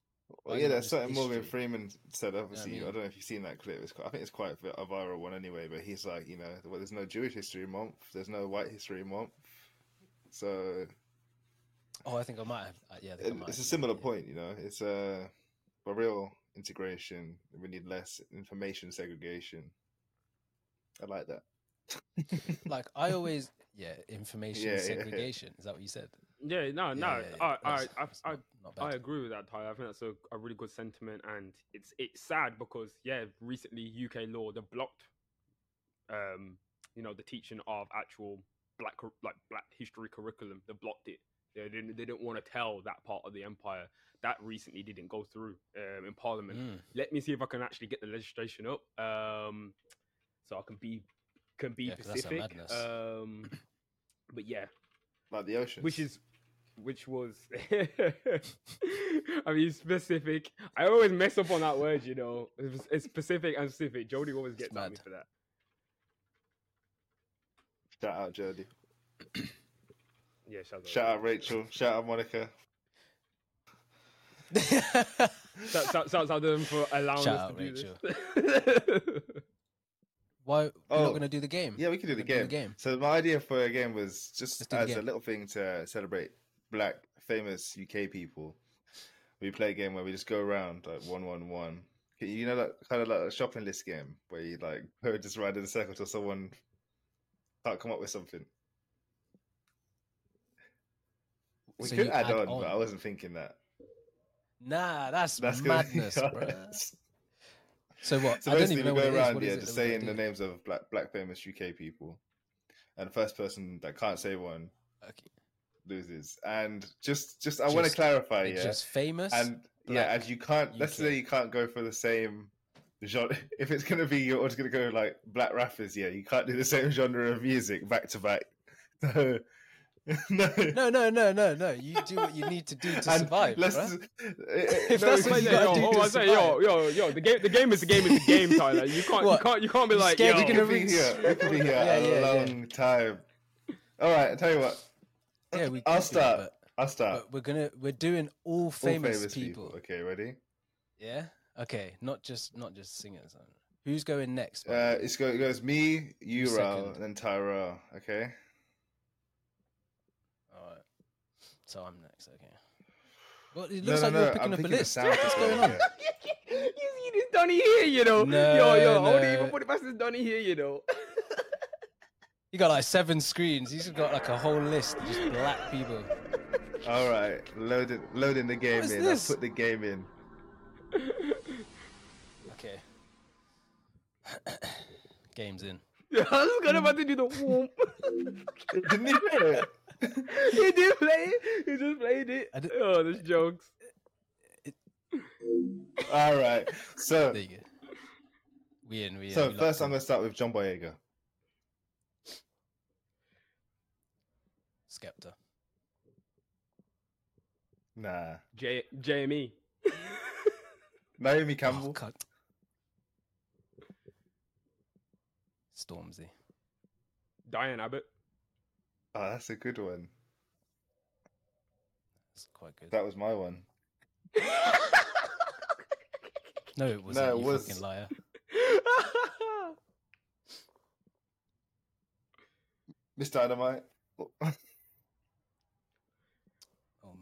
Well, yeah, that's just something Morgan history? Freeman said. Obviously, I, mean? don't know if you've seen that clip. It's quite, I think it's quite a, viral one anyway. But he's like, you know, well, there's no Jewish History Month, there's no White History Month, so Oh, I think I might have. Uh, yeah, I I it- might it's a similar yeah. point. You know, it's a, a real integration. We need less information segregation. I like that. Like I always, yeah, information Yeah, yeah, yeah. segregation. Is that what you said? Yeah, no, Yeah, no, yeah, yeah. I, I, That's- I, I, not, not I agree with that, Tyler. I think that's a, a really good sentiment, and it's it's sad because yeah, recently UK law they blocked, um, you know, the teaching of actual black like black history curriculum. They blocked it. They didn't they didn't want to tell that part of the empire. That recently didn't go through um, in Parliament. Mm. Let me see if I can actually get the legislation up, um, so I can be can be Yeah, 'cause that's a specific. madness. Um, but yeah, like the ocean. which is which was I mean specific. I always mess up on that word, you know. It's, it's specific and specific. Jody always gets at me mad. for that. shout out Jodie, Yeah, shout out. shout out Rachel, shout out Monica. Shout, shout, shout out to them for allowing Shout us out, to do Rachel. this. Why you're Oh. not going to do the game? Yeah, we can do the game. do the game. So my idea for a game was just Let's as a little thing to celebrate black famous UK people. We play a game where we just go around like one one one. You know, that kind of like a shopping list game where you like go just ride in a circle till someone can't come up with something. We So could add, add on, but. I wasn't thinking that. Nah, that's, That's madness, bro. So what? So I don't basically, even we go around, yeah, just saying the names of black black famous UK people, and the first person that can't say one Okay. Loses. And just, just I want to clarify, Like, yeah, Just famous. and yeah, black and you can't. Let's say you can't go for the same genre. If it's gonna be you're just gonna go like black rappers, yeah, you can't do the same genre of music back to back. No, no. no, no, no, no, no. You do what you need to do to And survive, let's, bruh. eh, If no, that's what you yo, gotta do to on, say, yo, yo, yo, the game, the game is the game is the game, Tyler. You can't, you can't, you can't be like, scared yo, you're we gonna could be reach- here. We could be here Yeah, a yeah, yeah. long time. All right, I tell you what. Yeah, we. I'll could do, start. but- I'll start. But we're gonna we're doing all All famous, people. Okay, ready? Yeah. Okay. Not just not just singers. Who's going next? Uh, it's go, it goes me, you, Who's Ral, and then Tyrell. Okay. All right. So I'm next. Okay. Well, it No, looks no, like no. you're I'm picking up a list. What's going going, on? yeah. you see this Donny here, you know. No, yo, yo, I wouldn't no. even put it past this Donny here, you know. You got like seven screens. He's got like a whole list of just black people. All right, loading, loading the game in. this? I'll put the game in. Okay. Game's in. Yeah, I was gonna about to do the whoop. Didn't you hear it? he did play it. He just played it. I Oh, this jokes. All right. So, There you go. We in. We in. so we first, I'm gonna start with John Boyega. Skepta. Nah, J JME. Naomi Oh, Campbell. God. Stormzy. Diane Abbott. Oh, that's a good one. That's quite good. That was my one. No, it wasn't. No, it you was- fucking liar. Miss Dynamite.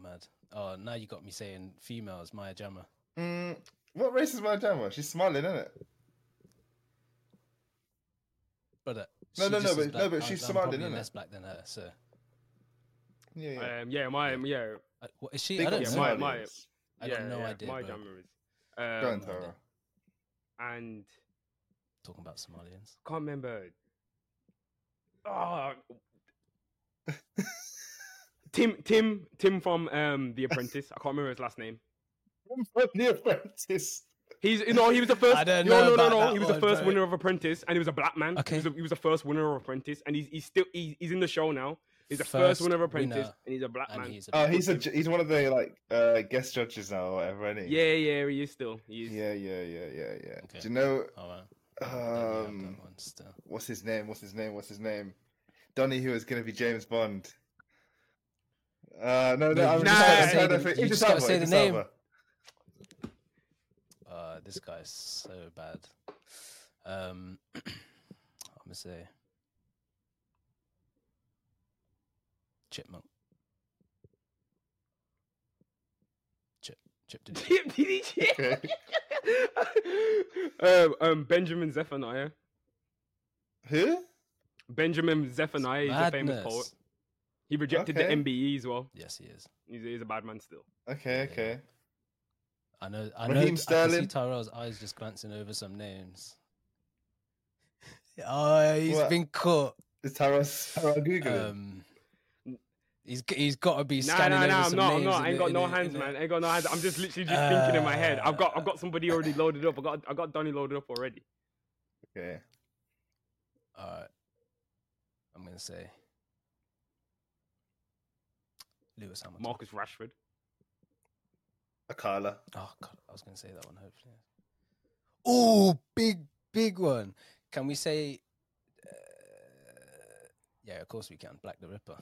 Oh, mad. Oh, now you got me saying females. Maya Jama. Mm, what race is Maya Jama? She's smiling, isn't it? But uh, No, no, no, just is but- no, black. but I'm- she's I'm Somalian, probably innit? less black than her. So, Yeah, yeah. um, yeah, my yeah. uh, what is she? Think I don't of yeah, know. my- Somalians. my- I got no idea. My bro. jammer is. Go Um, on, Tara. and Talking about Somalians. can't remember. Oh, Tim, Tim, Tim from um The Apprentice. I can't remember his last name. From The Apprentice. He's no, he was the first. I don't no, know no, no, about no. that He was the one, first bro. winner of Apprentice, and he was a black man. Okay. He was, a, he was the first winner of Apprentice, and he's he's still he's, he's in the show now. He's the first, First winner of Apprentice, winner, and he's a black And man. he's a Oh, he's a he's one of the like uh, guest judges now, or whatever. Isn't he? Yeah, yeah, he is still. He is. Yeah, yeah, yeah, yeah, yeah. Okay. Do you know All right. I um, that one still. what's his name? What's his name? What's his name? Donny, who is going to be James Bond. Uh, no, no, No, I'm you just just gotta say to the- you just gotta say the Idris name. Elba. Uh, this guy's so bad. Um, I'm gonna say chipmunk. Chip, chip to Did he- Okay. um, um, Benjamin Zephaniah. Who? Benjamin Zephaniah. He's a famous poet. Madness. He rejected Okay. the MBE as well. Yes, he is. He's, he's a bad man still. Okay, Yeah. okay. I know. I Raheem know. I can see Sterling? Tyrell's eyes just glancing over some names. Oh, he's What? been caught. Is Tara, Tara Googling? Um, he's he's got to be Nah, scanning nah, over nah. I'm some not. I'm not. I ain't got no the- in hands, the- man. I ain't got no hands. I'm just literally just thinking in my head. I've got. I've Uh, got somebody already loaded up. I got. I got Donny loaded up already. okay. All right. I'm gonna say Lewis Hamilton. Marcus Rashford. Akala. Oh god, I was gonna say that one. Hopefully. Oh, big big one. Can we say? Uh, yeah, of course we can. Black the Ripper.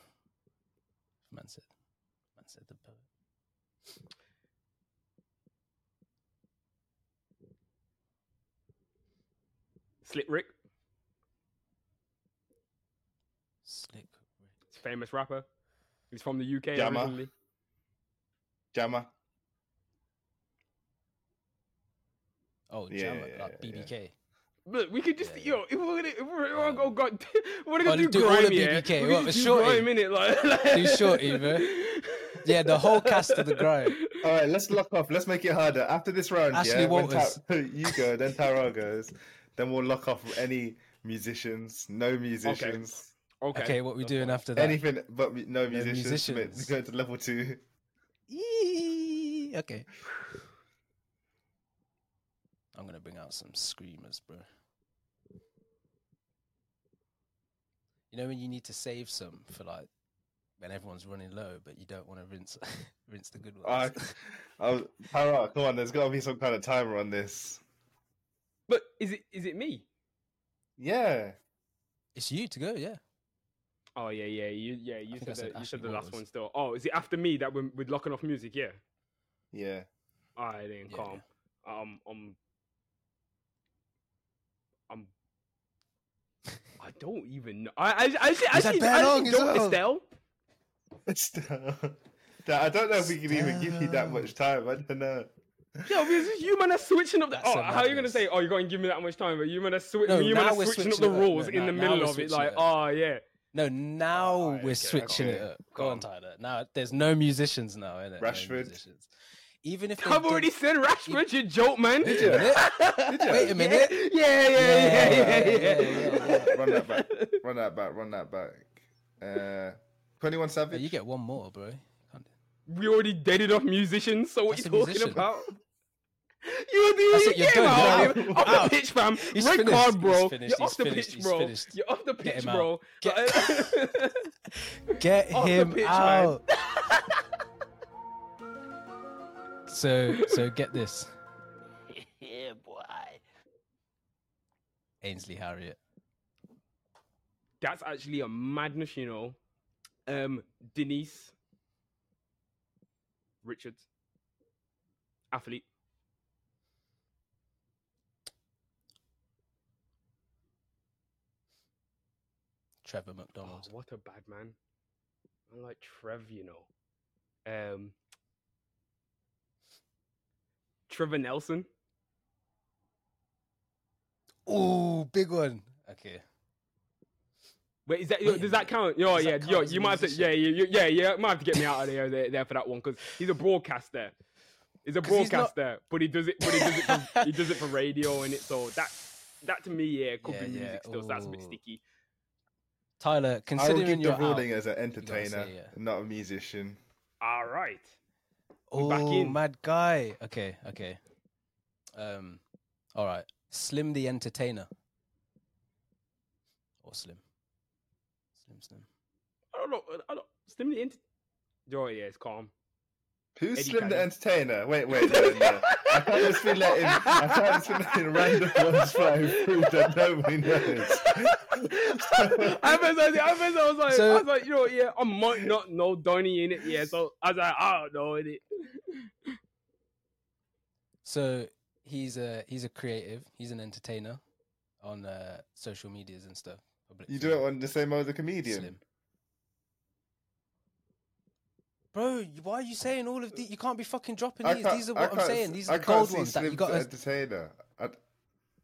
Man said. Man said the poet. Slick Rick. Slick. Rick. Famous rapper. He's from the UK Jammer. originally. Jammer. Oh, Yeah, Jammer, yeah, like yeah, yeah. BBK. Look, we could just Yeah, yo. If we're gonna, if we're, if we're Um, gonna go, go, we're gonna oh, do, do all the grime, yeah. BBK, We what, could the just do shorty? grime in it, like, like Do shorty, bro. Yeah, the whole cast of the grime. All right, let's lock off. Let's make it harder. After this round, Ashley yeah, Walters. Ta- you go, then Tara goes. Then we'll lock off any musicians, no musicians, Okay. Okay, what we that's doing after that? anything but mu- no musicians. musicians. Go to level two. Yee, Okay. I'm gonna bring out some screamers, bro. You know when you need to save some for like when everyone's running low, but you don't want to rinse rinse the good I, ones. I was, Tara, come on. There's got to be some kind of timer on this. But is it is it me? Yeah. it's you to go, yeah. Oh yeah, yeah, you yeah, you I said said the, you said the last one still. Oh, is it after me that we're, we're locking off music? Yeah. Yeah. Alright then, Yeah, calm. Um, um, um. I don't even know. I I I actually, that actually, bare I long actually don't well? Estelle. It's- I don't know if we can even give you that much time. I don't know. Yo, because you man are switching up the. That's Oh, how are you gonna say? Oh, you're going to give me that much time, but you man are switching. No, you man are we're switching up the it up. rules No, in the middle of it. Like, up. oh yeah. No, now Alright, we're okay, switching okay. it up. Go on, Calm. Tyler. Now there's no musicians now, innit? Rashford. No. Even if I've already said Rashford. You joke, man. Did you? Did you? Wait a minute. Yeah, yeah, yeah, yeah, yeah, Yeah, yeah. yeah, yeah, yeah. Run that back. Run that back. Run that back. Uh, 21 Oh, Savage. you get one more, bro. We already deaded off musicians, so what That's you talking musician. about? You do That's you it, you're get done, out. Off Out. the pitch, fam. He's Red finished, card, he's bro. finished, You're off the finished, pitch, bro. finished. You're off the pitch, him bro. Get- Get him pitch, out. so, so get this. yeah, boy. Ainsley Harriott. That's actually a madness, you know. Um, Denise Richards, athlete. Trevor Oh, McDonald. what a bad man. I like Trev, you know. Um, Trevor Nelson. Oh, big one. Okay. Wait, is that Wait does that count? Yo, Does that yeah, count yo, you might have to, musician? yeah, you, you- yeah, yeah, might have to get me out of there, there, there for that one because he's a broadcaster. He's a 'Cause he's not- broadcaster, but he does it. But he does it. For, he does it for radio and it. So that that to me, yeah, could Yeah, be yeah, music still. So that's a bit sticky. Tyler, I will considering give the you're ruling out, as an entertainer, say, yeah. not a musician. All right. oh, back in. mad guy. Okay, okay. Um, all right. Slim the entertainer, or Slim, Slim, Slim. I don't know. I don't. Slim the entertainer. Oh yeah, it's calm. Who's Eddie Slim the Entertainer? Wait, wait, no, no. I can't just be letting, I can't just be letting random ones fly through that nobody knows. I first, I first I was like, So- I was like, you know, yeah, I might not know Donny in it, yeah. So I was like, I don't know in it. So he's a he's a creative. He's an entertainer on uh, social medias and stuff. Public you do it on the same mode as a comedian. Slim. Bro, why are you saying all of these? You can't be fucking dropping I these. These are what I'm saying. These are the can't gold ones that you Slim got. the Entertainer. I,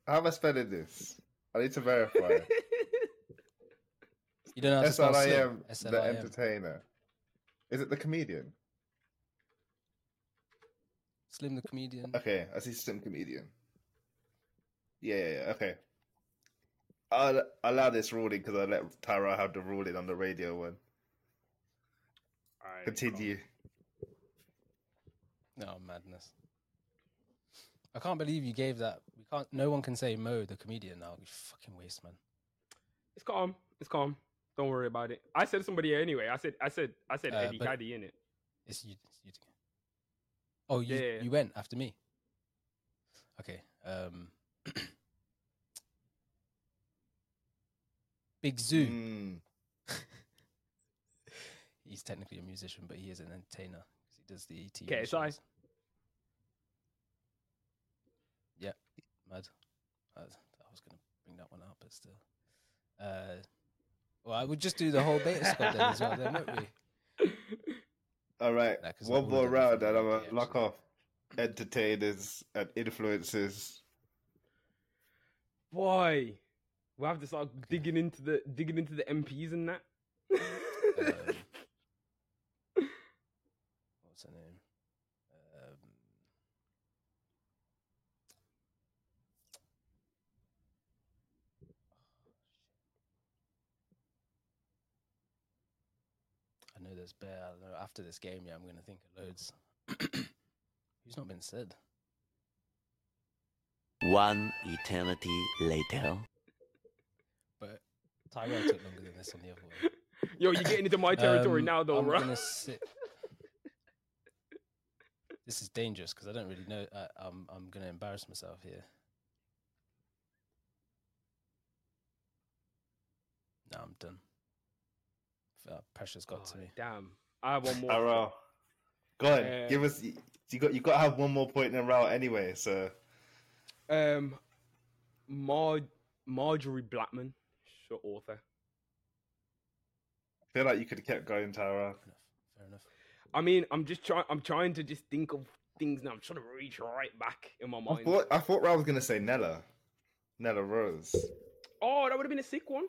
how am I spelling this? I need to verify. You don't know how to spell L I Slim. The Entertainer. Is it the comedian? Slim the comedian. Okay, I see Slim comedian. Yeah, yeah, yeah, okay. I'll allow this ruling because I let Tara have the ruling on the radio one. Alright, Continue. No madness. I can't believe you gave that. We can't. No one can say Mo the comedian now. You fucking waste, man. It's calm. It's calm. Don't worry about it. I said somebody anyway. I said, I said, I said Uh, Eddie but- Caddy in it. It's you. It's you. Oh, you Yeah. you went after me. Okay. Um. Big Zuu. Mm. He's technically a musician, but he is an entertainer 'cause he does the TV KSI. shows. Yeah, mad. I, I was gonna bring that one up, but still. Uh, well, I would just do the whole beta squad then as well, then, won't we? All right, Nah, 'cause one all more round and I'm UK, gonna lock off entertainers and influencers. Boy, we have to start digging into the digging into the MPs and that. Um, what's her name? Um, I know there's bear. I don't know. After this game, yeah, I'm going to think of loads. Who's not been said? One eternity later. But Tyrell took longer than this on the other one. Yo, you're getting into my territory Um, now, though, I'm right? gonna sit. This is dangerous because I don't really know. I, I'm I'm gonna embarrass myself here. No, I'm done. Uh, pressure's got to Oh, me. Damn, I have one more. Tara, go ahead. Uh, give us. You got you got to have one more point in a row anyway. So Um, Mar- Malorie Blackman, short author. I feel like you could have kept going, Tara. Fair enough. Fair enough. I mean, I'm just trying. I'm trying to just think of things now. I'm trying to reach right back in my I mind. thought I thought Ra was gonna say Nella, Nella Rose. Oh, that would have been a sick one.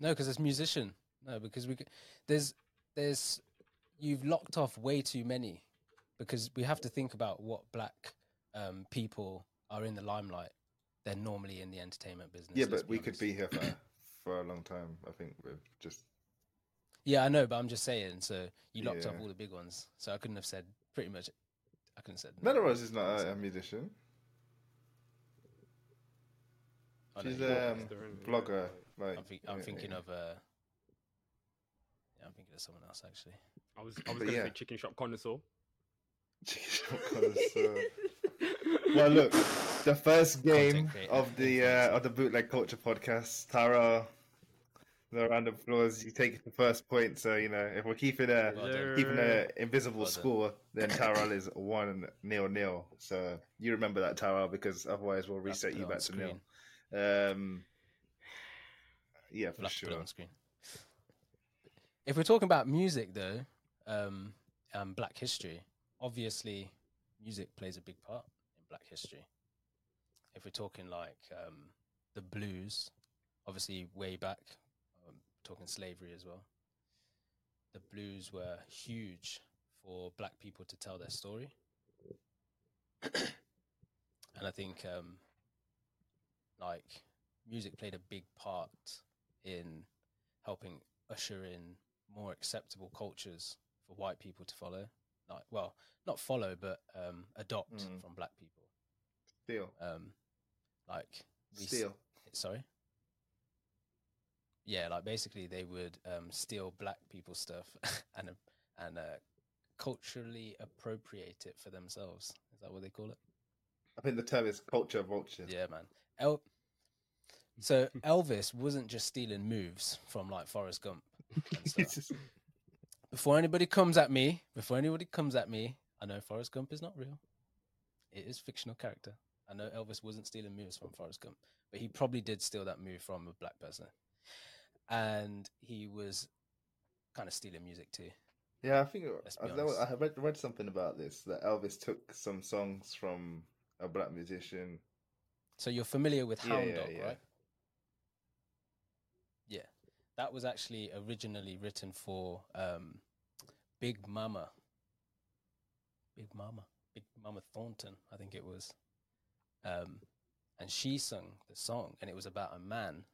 No, because it's musician. No, because we c- there's there's you've locked off way too many because we have to think about what black um, people are in the limelight. They're normally in the entertainment business. Yeah, but we could be here for for a long time. I think with just Yeah, I know, but I'm just saying. So you locked off Yeah. all the big ones. So I couldn't have said pretty much. I couldn't have said. Nella no. Rose is not a, a musician. She's a um, Sister, isn't it? blogger. Like I'm, think, I'm yeah, thinking yeah. of. Uh, yeah, I'm thinking of someone else actually. I was. I was gonna yeah. say chicken shop connoisseur. Chicken shop connoisseur. well, look, the first game of the uh, of the bootleg culture podcast, Tara. The round of applause. You take the first point. So you know if we're keeping a Well done. keeping a invisible Well score, then Tara is one nil nil. So you remember that Tara because otherwise we'll We'll have to reset you back on to nil. Um, yeah, for We'll have to put sure. If we're talking about music, though, um, and Black history, obviously, music plays a big part in Black history. If we're talking like um, the blues, obviously, way back, um, talking slavery as well. The blues were huge for Black people to tell their story. and I think um, like music played a big part in helping usher in more acceptable cultures for white people to follow. Like, well, not follow, but um, adopt Mm. from black people. Steal. Um, like we s- Steal. Sorry. Yeah, like basically they would um, steal black people's stuff and and uh, culturally appropriate it for themselves. Is that what they call it? I think the term is culture vulture. Yeah, man. El- so Elvis wasn't just stealing moves from like Forrest Gump and stuff. It's just- before anybody comes at me, before anybody comes at me, I know Forrest Gump is not real. It is fictional character. I know Elvis wasn't stealing moves from Forrest Gump, but he probably did steal that move from a black person. And he was kind of stealing music too. yeah, I think I, know. I read, read something about this that Elvis took some songs from a black musician. So you're familiar with Yeah, Hound yeah, Dog, yeah. right? That was actually originally written for um, Big Mama. Big Mama. Big Mama Thornton, I think it was. Um, and she sung the song, and it was about a man.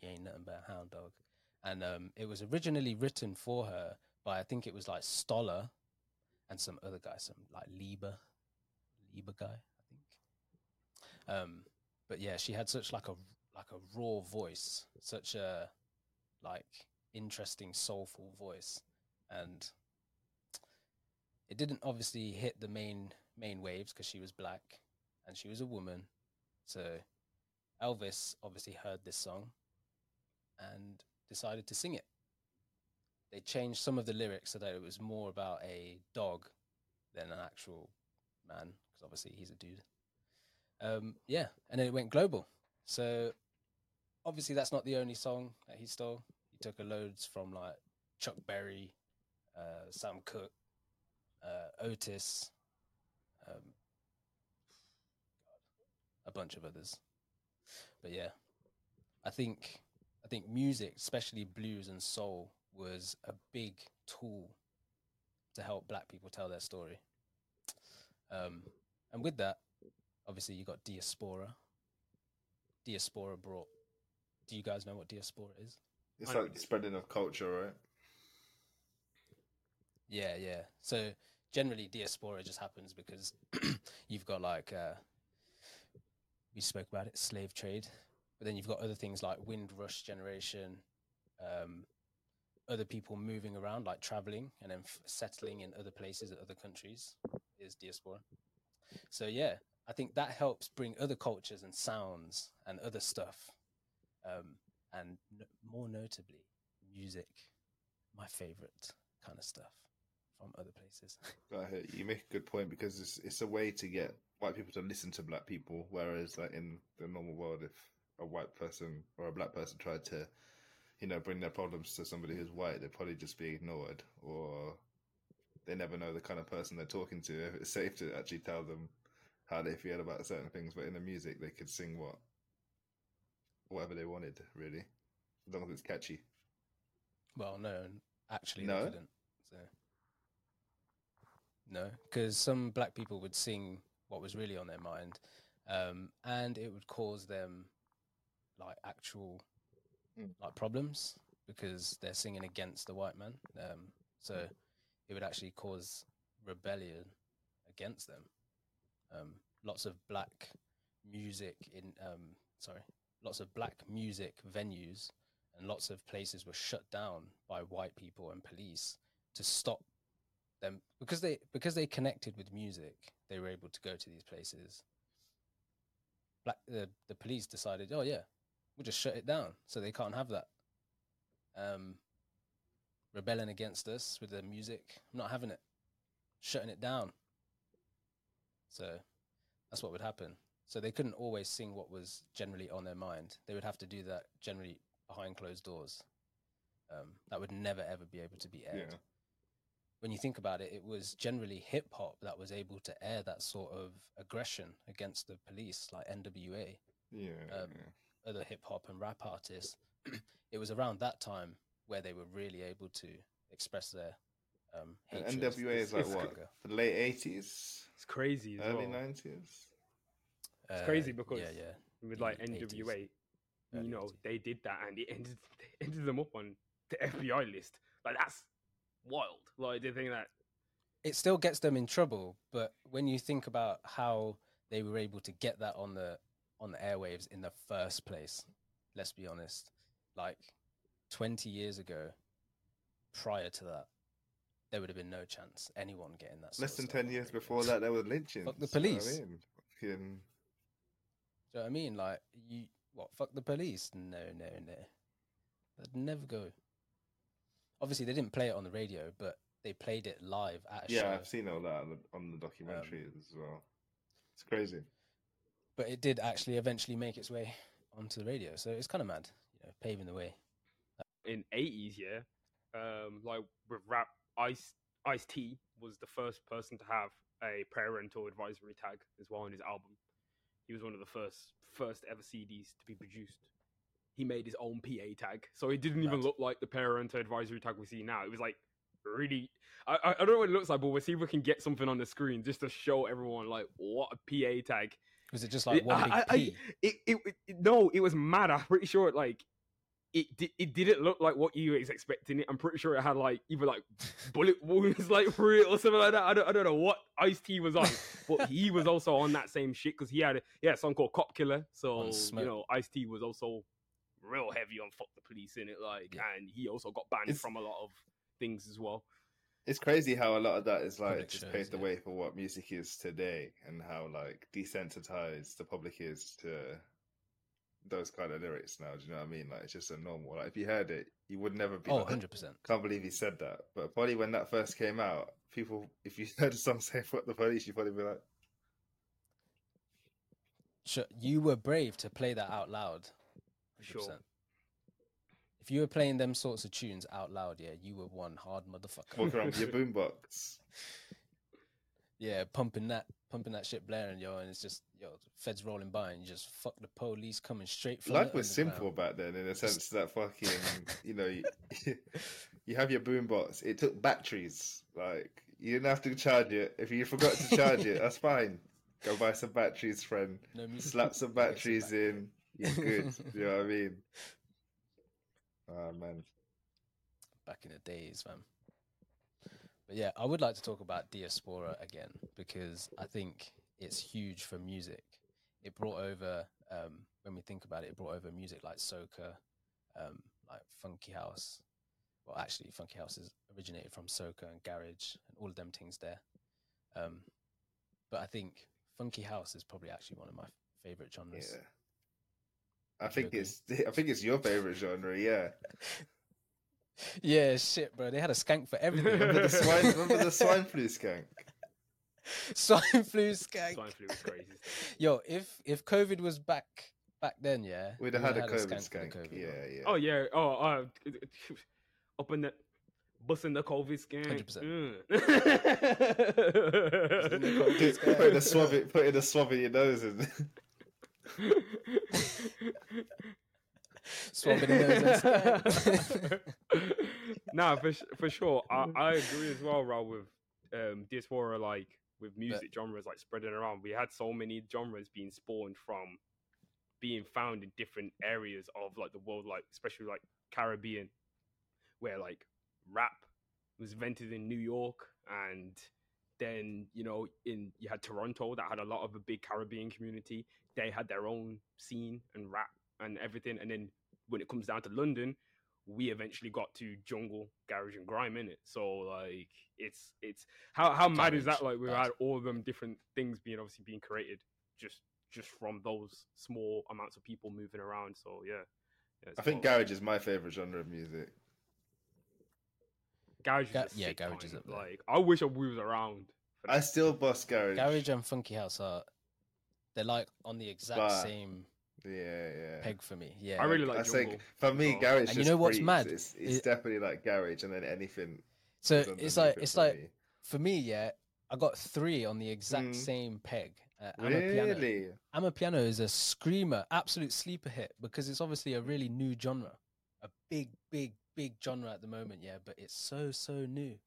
He ain't nothing but a hound dog. And um, it was originally written for her by, I think it was like Stoller and some other guy, some like Leiber, Leiber guy, I think. Um, but yeah, she had such like a like a raw voice, such a like interesting soulful voice, and it didn't obviously hit the main main waves because she was black and she was a woman. So Elvis obviously heard this song and decided to sing it. They changed some of the lyrics so that it was more about a dog than an actual man, because obviously he's a dude. Um, yeah, and then it went global. So obviously that's not the only song that he stole. He took a loads from like Chuck Berry, uh, Sam Cooke, uh, Otis, um, a bunch of others. But yeah, I think I think music, especially blues and soul, was a big tool to help black people tell their story. Um, and with that, obviously you got diaspora. Diaspora brought. Do you guys know what diaspora is? It's like spreading of culture, right? Yeah, yeah. So generally, diaspora just happens because you've got like uh, we spoke about it, slave trade, but then you've got other things like Windrush generation, um, other people moving around, like traveling and then f- settling in other places, other countries, is diaspora. So yeah, I think that helps bring other cultures and sounds and other stuff, um, and n- more notably, music, my favorite kind of stuff from other places. You make a good point because it's it's a way to get white people to listen to black people, whereas like in the normal world, if a white person or a black person tried to, you know, bring their problems to somebody who's white, they'd probably just be ignored, or they never know the kind of person they're talking to. If it's safe to actually tell them how they feel about certain things, but in the music, they could sing what whatever they wanted, really, as long as it's catchy. Well, no, actually, No? they couldn't. So no, because some black people would sing what was really on their mind, um, and it would cause them like actual Mm. like problems because they're singing against the white man. Um, so it would actually cause rebellion against them. Um, lots of black music in um, sorry, lots of black music venues and lots of places were shut down by white people and police to stop them. Because they because they connected with music they were able to go to these places. Black the, the police decided oh yeah we'll just shut it down so they can't have that um rebelling against us with the music i'm not having it shutting it down. So that's what would happen so they couldn't always sing what was generally on their mind they would have to do that generally behind closed doors um, that would never ever be able to be aired Yeah. when you think about it, it was generally hip hop that was able to air that sort of aggression against the police, like NWA, Yeah, Um, other hip hop and rap artists. it was around that time where they were really able to express their Um, Hatred, NWA is like what? Anger. The late eighties, It's crazy as early well. nineties. It's crazy Uh, because yeah, yeah. with like the 80s, NWA, you know, 80s. they did that and it ended they ended them up on the FBI list. Like that's wild. Like they think that it still gets them in trouble but when you think about how they were able to get that on the on the airwaves in the first place let's be honest like 20 years ago prior to that there would have been no chance anyone getting that Less than ten years before that, there were lynchings. Fuck the you know police. I mean? Fucking- Do you know what I mean? Like you, what? Fuck the police? No, no, no. That'd never go. Obviously, they didn't play it on the radio, but they played it live at a yeah, show. I've seen all that on the, on the documentary as well. It's crazy. But it did actually eventually make its way onto the radio, so it's kind of mad. You know, paving the way. in eighties, yeah, um, like with rap, Ice Ice T was the first person to have a parental advisory tag as well on his album. He was one of the first first ever CDs to be produced. He made his own PA tag, so it didn't even look like the parental advisory tag we see now. It was like really. I, I don't know what it looks like, but we'll see if we can get something on the screen just to show everyone like what a PA tag Was it just like it- big I- I- P? it, it, it no, it was mad. I'm pretty sure it like it di- it didn't look like what you was expecting it. I'm pretty sure it had like either like bullet wounds like through it or something like that. I don't I don't know what Ice T was on, but he was also on that same shit because he had he had a song called Cop Killer. So you know Ice T was also real heavy on fuck the police in it, like, Yeah. and he also got banned It's- from a lot of things as well. It's crazy how a lot of that is like Public just shows, paved the way for what music is today, and how like desensitized the public is to those kind of lyrics now. Do you know what I mean? Like it's just a normal. Like if you heard it, you would never be. Oh, like, 100 percent. Can't believe he said that. But probably when that first came out, people, if you heard a song say "fuck the police," you probably be like, Sure, you were brave to play that out loud. 100%. Sure. If you were playing them sorts of tunes out loud, yeah, you were one hard motherfucker. walk around with your boombox. yeah, pumping that, pumping that shit blaring, yo, and it's just yo, feds rolling by, and you just fuck the police coming straight from. Life was simple back then, in a sense that fucking, you know, you, you have your boombox. It took batteries. Like you didn't have to charge it. If you forgot to charge it, that's fine. Go buy some batteries, friend. No. Slap some batteries in. You're good. you know what I mean? Ah man. back in the days, man. But yeah, I would like to talk about Diaspora again because I think it's huge for music. It brought over, um, when we think about it, it brought over music like soca, um, like funky house. Well, actually, funky house is originated from soca and garage and all of them things there. Um, but I think funky house is probably actually one of my favorite genres. Yeah. I think it's I think it's your favorite genre. Yeah. Yeah, shit, bro. They had a skank for everything. Remember the swine? remember the swine flu skank? swine flu skank. Swine flu was crazy. Yo, if if COVID was back back then, yeah, We'd have had a COVID for the skank. COVID yeah, one. yeah. Oh yeah. Oh, uh, up in the busting the COVID scan. 100%. COVID Dude, skank. putting a swab, in- putting a swab in your nose and Swabbing the nose and skank. for for sure. I, I agree as well, Raul, with um diaspora like with music genres like spreading around. We had so many genres being spawned from being found in different areas of like the world, like especially like Caribbean, where like rap was invented in New York and then you know in you had Toronto that had a lot of a big Caribbean community. They had their own scene and rap and everything. And then when it comes down to London, we eventually got to jungle, garage, and grime in it. So like it's it's how how mad is that? Like we bad. had all of them different things being obviously being created just just from those small amounts of people moving around. So yeah, yeah I think wild. garage is my favorite genre of music. garage Ga- a yeah, sick garage is up there. Like I wish I was around. I still bust garage. Garage and funky house are they're like on the exact But- same Yeah, yeah. peg for me. Yeah, I really like I jungle. think for me, So- garage. And you know what's breathes. mad? It's, it's It- definitely like garage, and then anything. so it's like it's for like me. for me, yeah. I got three on the exact Mm. same peg. Uh, Amapiano. really. Amapiano is a screamer, absolute sleeper hit because it's obviously a really new genre, a big, big, big genre at the moment. Yeah, but it's so so new,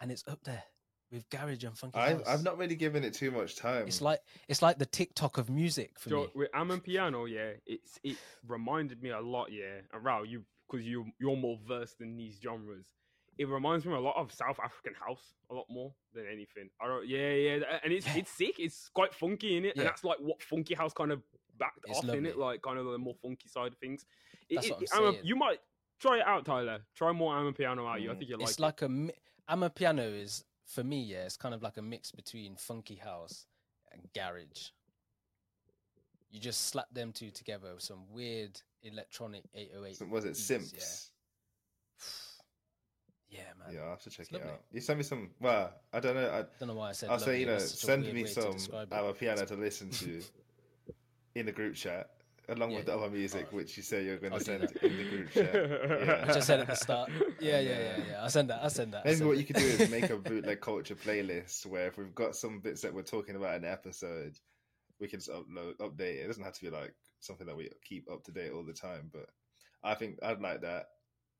and it's up there with garage and funky I've house. I've not really given it too much time. It's like it's like the TikTok of music for So me. with Amapiano, yeah, it's it reminded me a lot, yeah. And Rao, you because you you're more versed in these genres. It reminds me a lot of South African house, a lot more than anything. I don't, yeah, yeah, and it's Yeah. it's sick. It's quite funky in it, Yeah. and that's like what funky house kind of backed It's off in it, like kind of the more funky side of things. It- That's it- what it- I'm Amon- you might try it out, Tyler. Try more Amapiano out. You, I Mm. think you it's like. It's like a mi- Amapiano is for me, yeah, it's kind of like a mix between funky house and garage. You just slap them two together with some weird electronic 808. Some- was it beats, Simps? Yeah, yeah man. Yeah, I'll have to check It's it lovely. out. You send me some. Well, I don't know. I, Don't know why I said. I'll say you know, send me some describe it. Amapiano to listen to in the group chat, along Yeah, with the other music, Oh, which you say you're going to send that. in the group chat. Yeah. Which I said at the start. Yeah, And, yeah, yeah, yeah. I send that. I'll send that. I Maybe send what that. you could do is make a bootleg culture playlist where if we've got some bits that we're talking about in the episode, we can just upload, update it. It doesn't have to be like something that we keep up to date all the time, but I think I'd like that.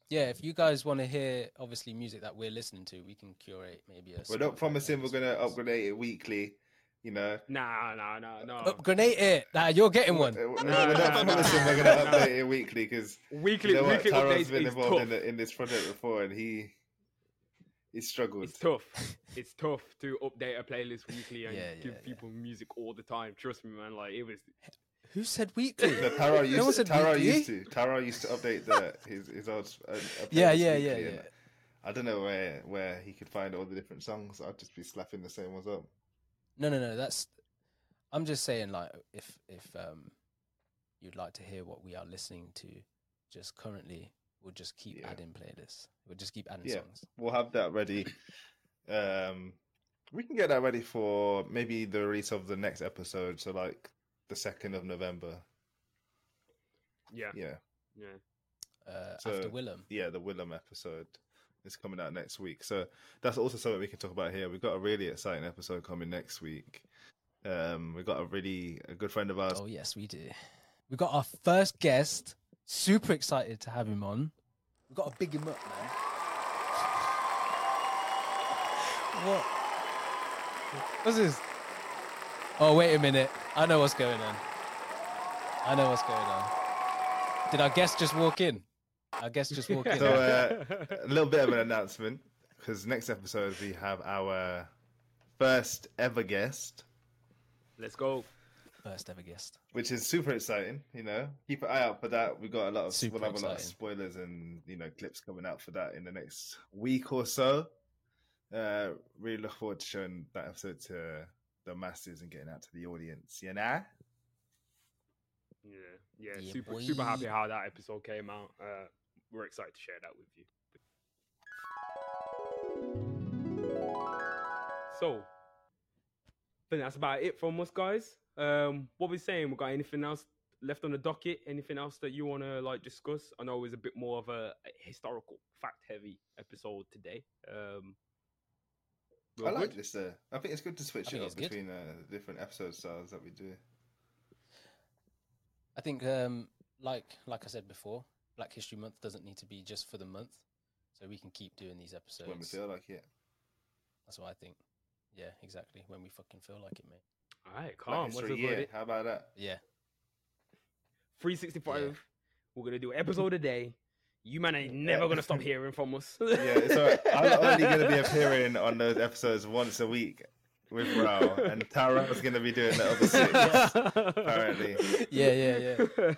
yeah, if you guys want to hear obviously music that we're listening to, we can curate maybe a. We're not Spotify promising we're going to for us. upgrade it weekly, you know. nah, nah, nah, nah. Upgrade it. Nah, you're getting one. We're, we're Nah, not nah, nah, promising we're going to update it weekly because weekly, you know what? weekly Taro's updates been involved in, the, in this project before, and he he struggled. It's tough. it's tough to update a playlist weekly and Yeah, give yeah, yeah. people music all the time. Trust me, man. Like it was. Who said weekly? No, Taro No used, one to, said Taro weekly. used to. Taro used to update the his his old. Uh, uh, Yeah, yeah, yeah, yeah. I don't know where where he could find all the different songs. I'd just be slapping the same ones up. No, no, no. That's. I'm just saying, like, if if um, you'd like to hear what we are listening to, just currently, we'll just keep Yeah. adding playlists. We'll just keep adding Yeah. songs. We'll have that ready. Um, we can get that ready for maybe the release of the next episode. So like the second of November. Yeah, Yeah, yeah. Uh, So- after Willem. yeah, the Willem episode is coming out next week. So that's also something we can talk about here. We've got a really exciting episode coming next week. Um, we've got a really a good friend of ours. Oh yes, we do. We've got our first guest. Super excited to have him on. We've got to big him up, man. What? What's this? Oh wait a minute. I know what's going on. I know what's going on. Did our guest just walk in? Our guess just walked in. So uh, a little bit of an announcement because next episode we have our first ever guest, Let's go. First ever guest. which is super exciting. You know, keep an eye out for that. We've got a lot of Super we'll have a lot of spoilers and you know clips coming out for that in the next week or so. Uh, really look forward to showing that episode to the masses and getting out to the audience. You know. Yeah, yeah. Yeah, super, super happy how that episode came out. Uh, we're excited to share that with you. So, I think that's about it from us, guys. Um, what we're saying? We got anything else left on the docket? Anything else that you want to like discuss? I know it was a bit more of a, a historical, fact-heavy episode today. Um, we're I like good? this. Uh, I think it's good to switch it it's up between uh, different episode styles that we do. I think, um, like like I said before, Black History Month doesn't need to be just for the month, so we can keep doing these episodes. when we feel like it. That's what I think. Yeah, exactly. When we fucking feel like it, mate. All right, Black calm. What's History the Year. How about that? Yeah. 365. We're gonna do an episode a day. You man ain't never Yeah. gonna stop hearing from us. Yeah, it's all right. I'm only going to be appearing on those episodes once a week with Rao, and Tara's going to be doing the other six. apparently. Yeah, yeah, yeah.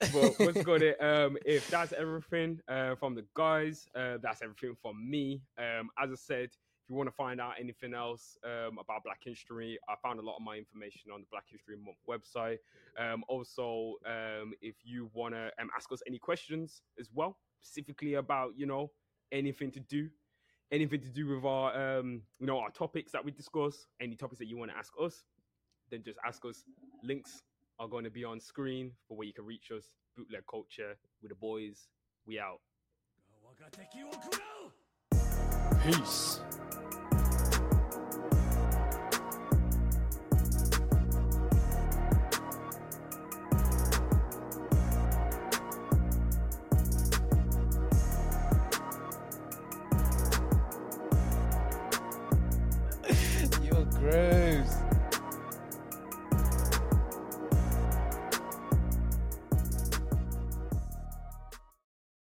But what's got it? Um, if that's everything uh, from the guys, uh, that's everything from me. Um, as I said, if you want to find out anything else um, about Black History, I found a lot of my information on the Black History Month website. Um, also, um, if you want to um, ask us any questions as well, specifically about you know anything to do, anything to do with our um, you know our topics that we discuss, any topics that you want to ask us, then just ask us. Links are going to be on screen for where you can reach us. Bootleg culture with the boys. We out. Peace.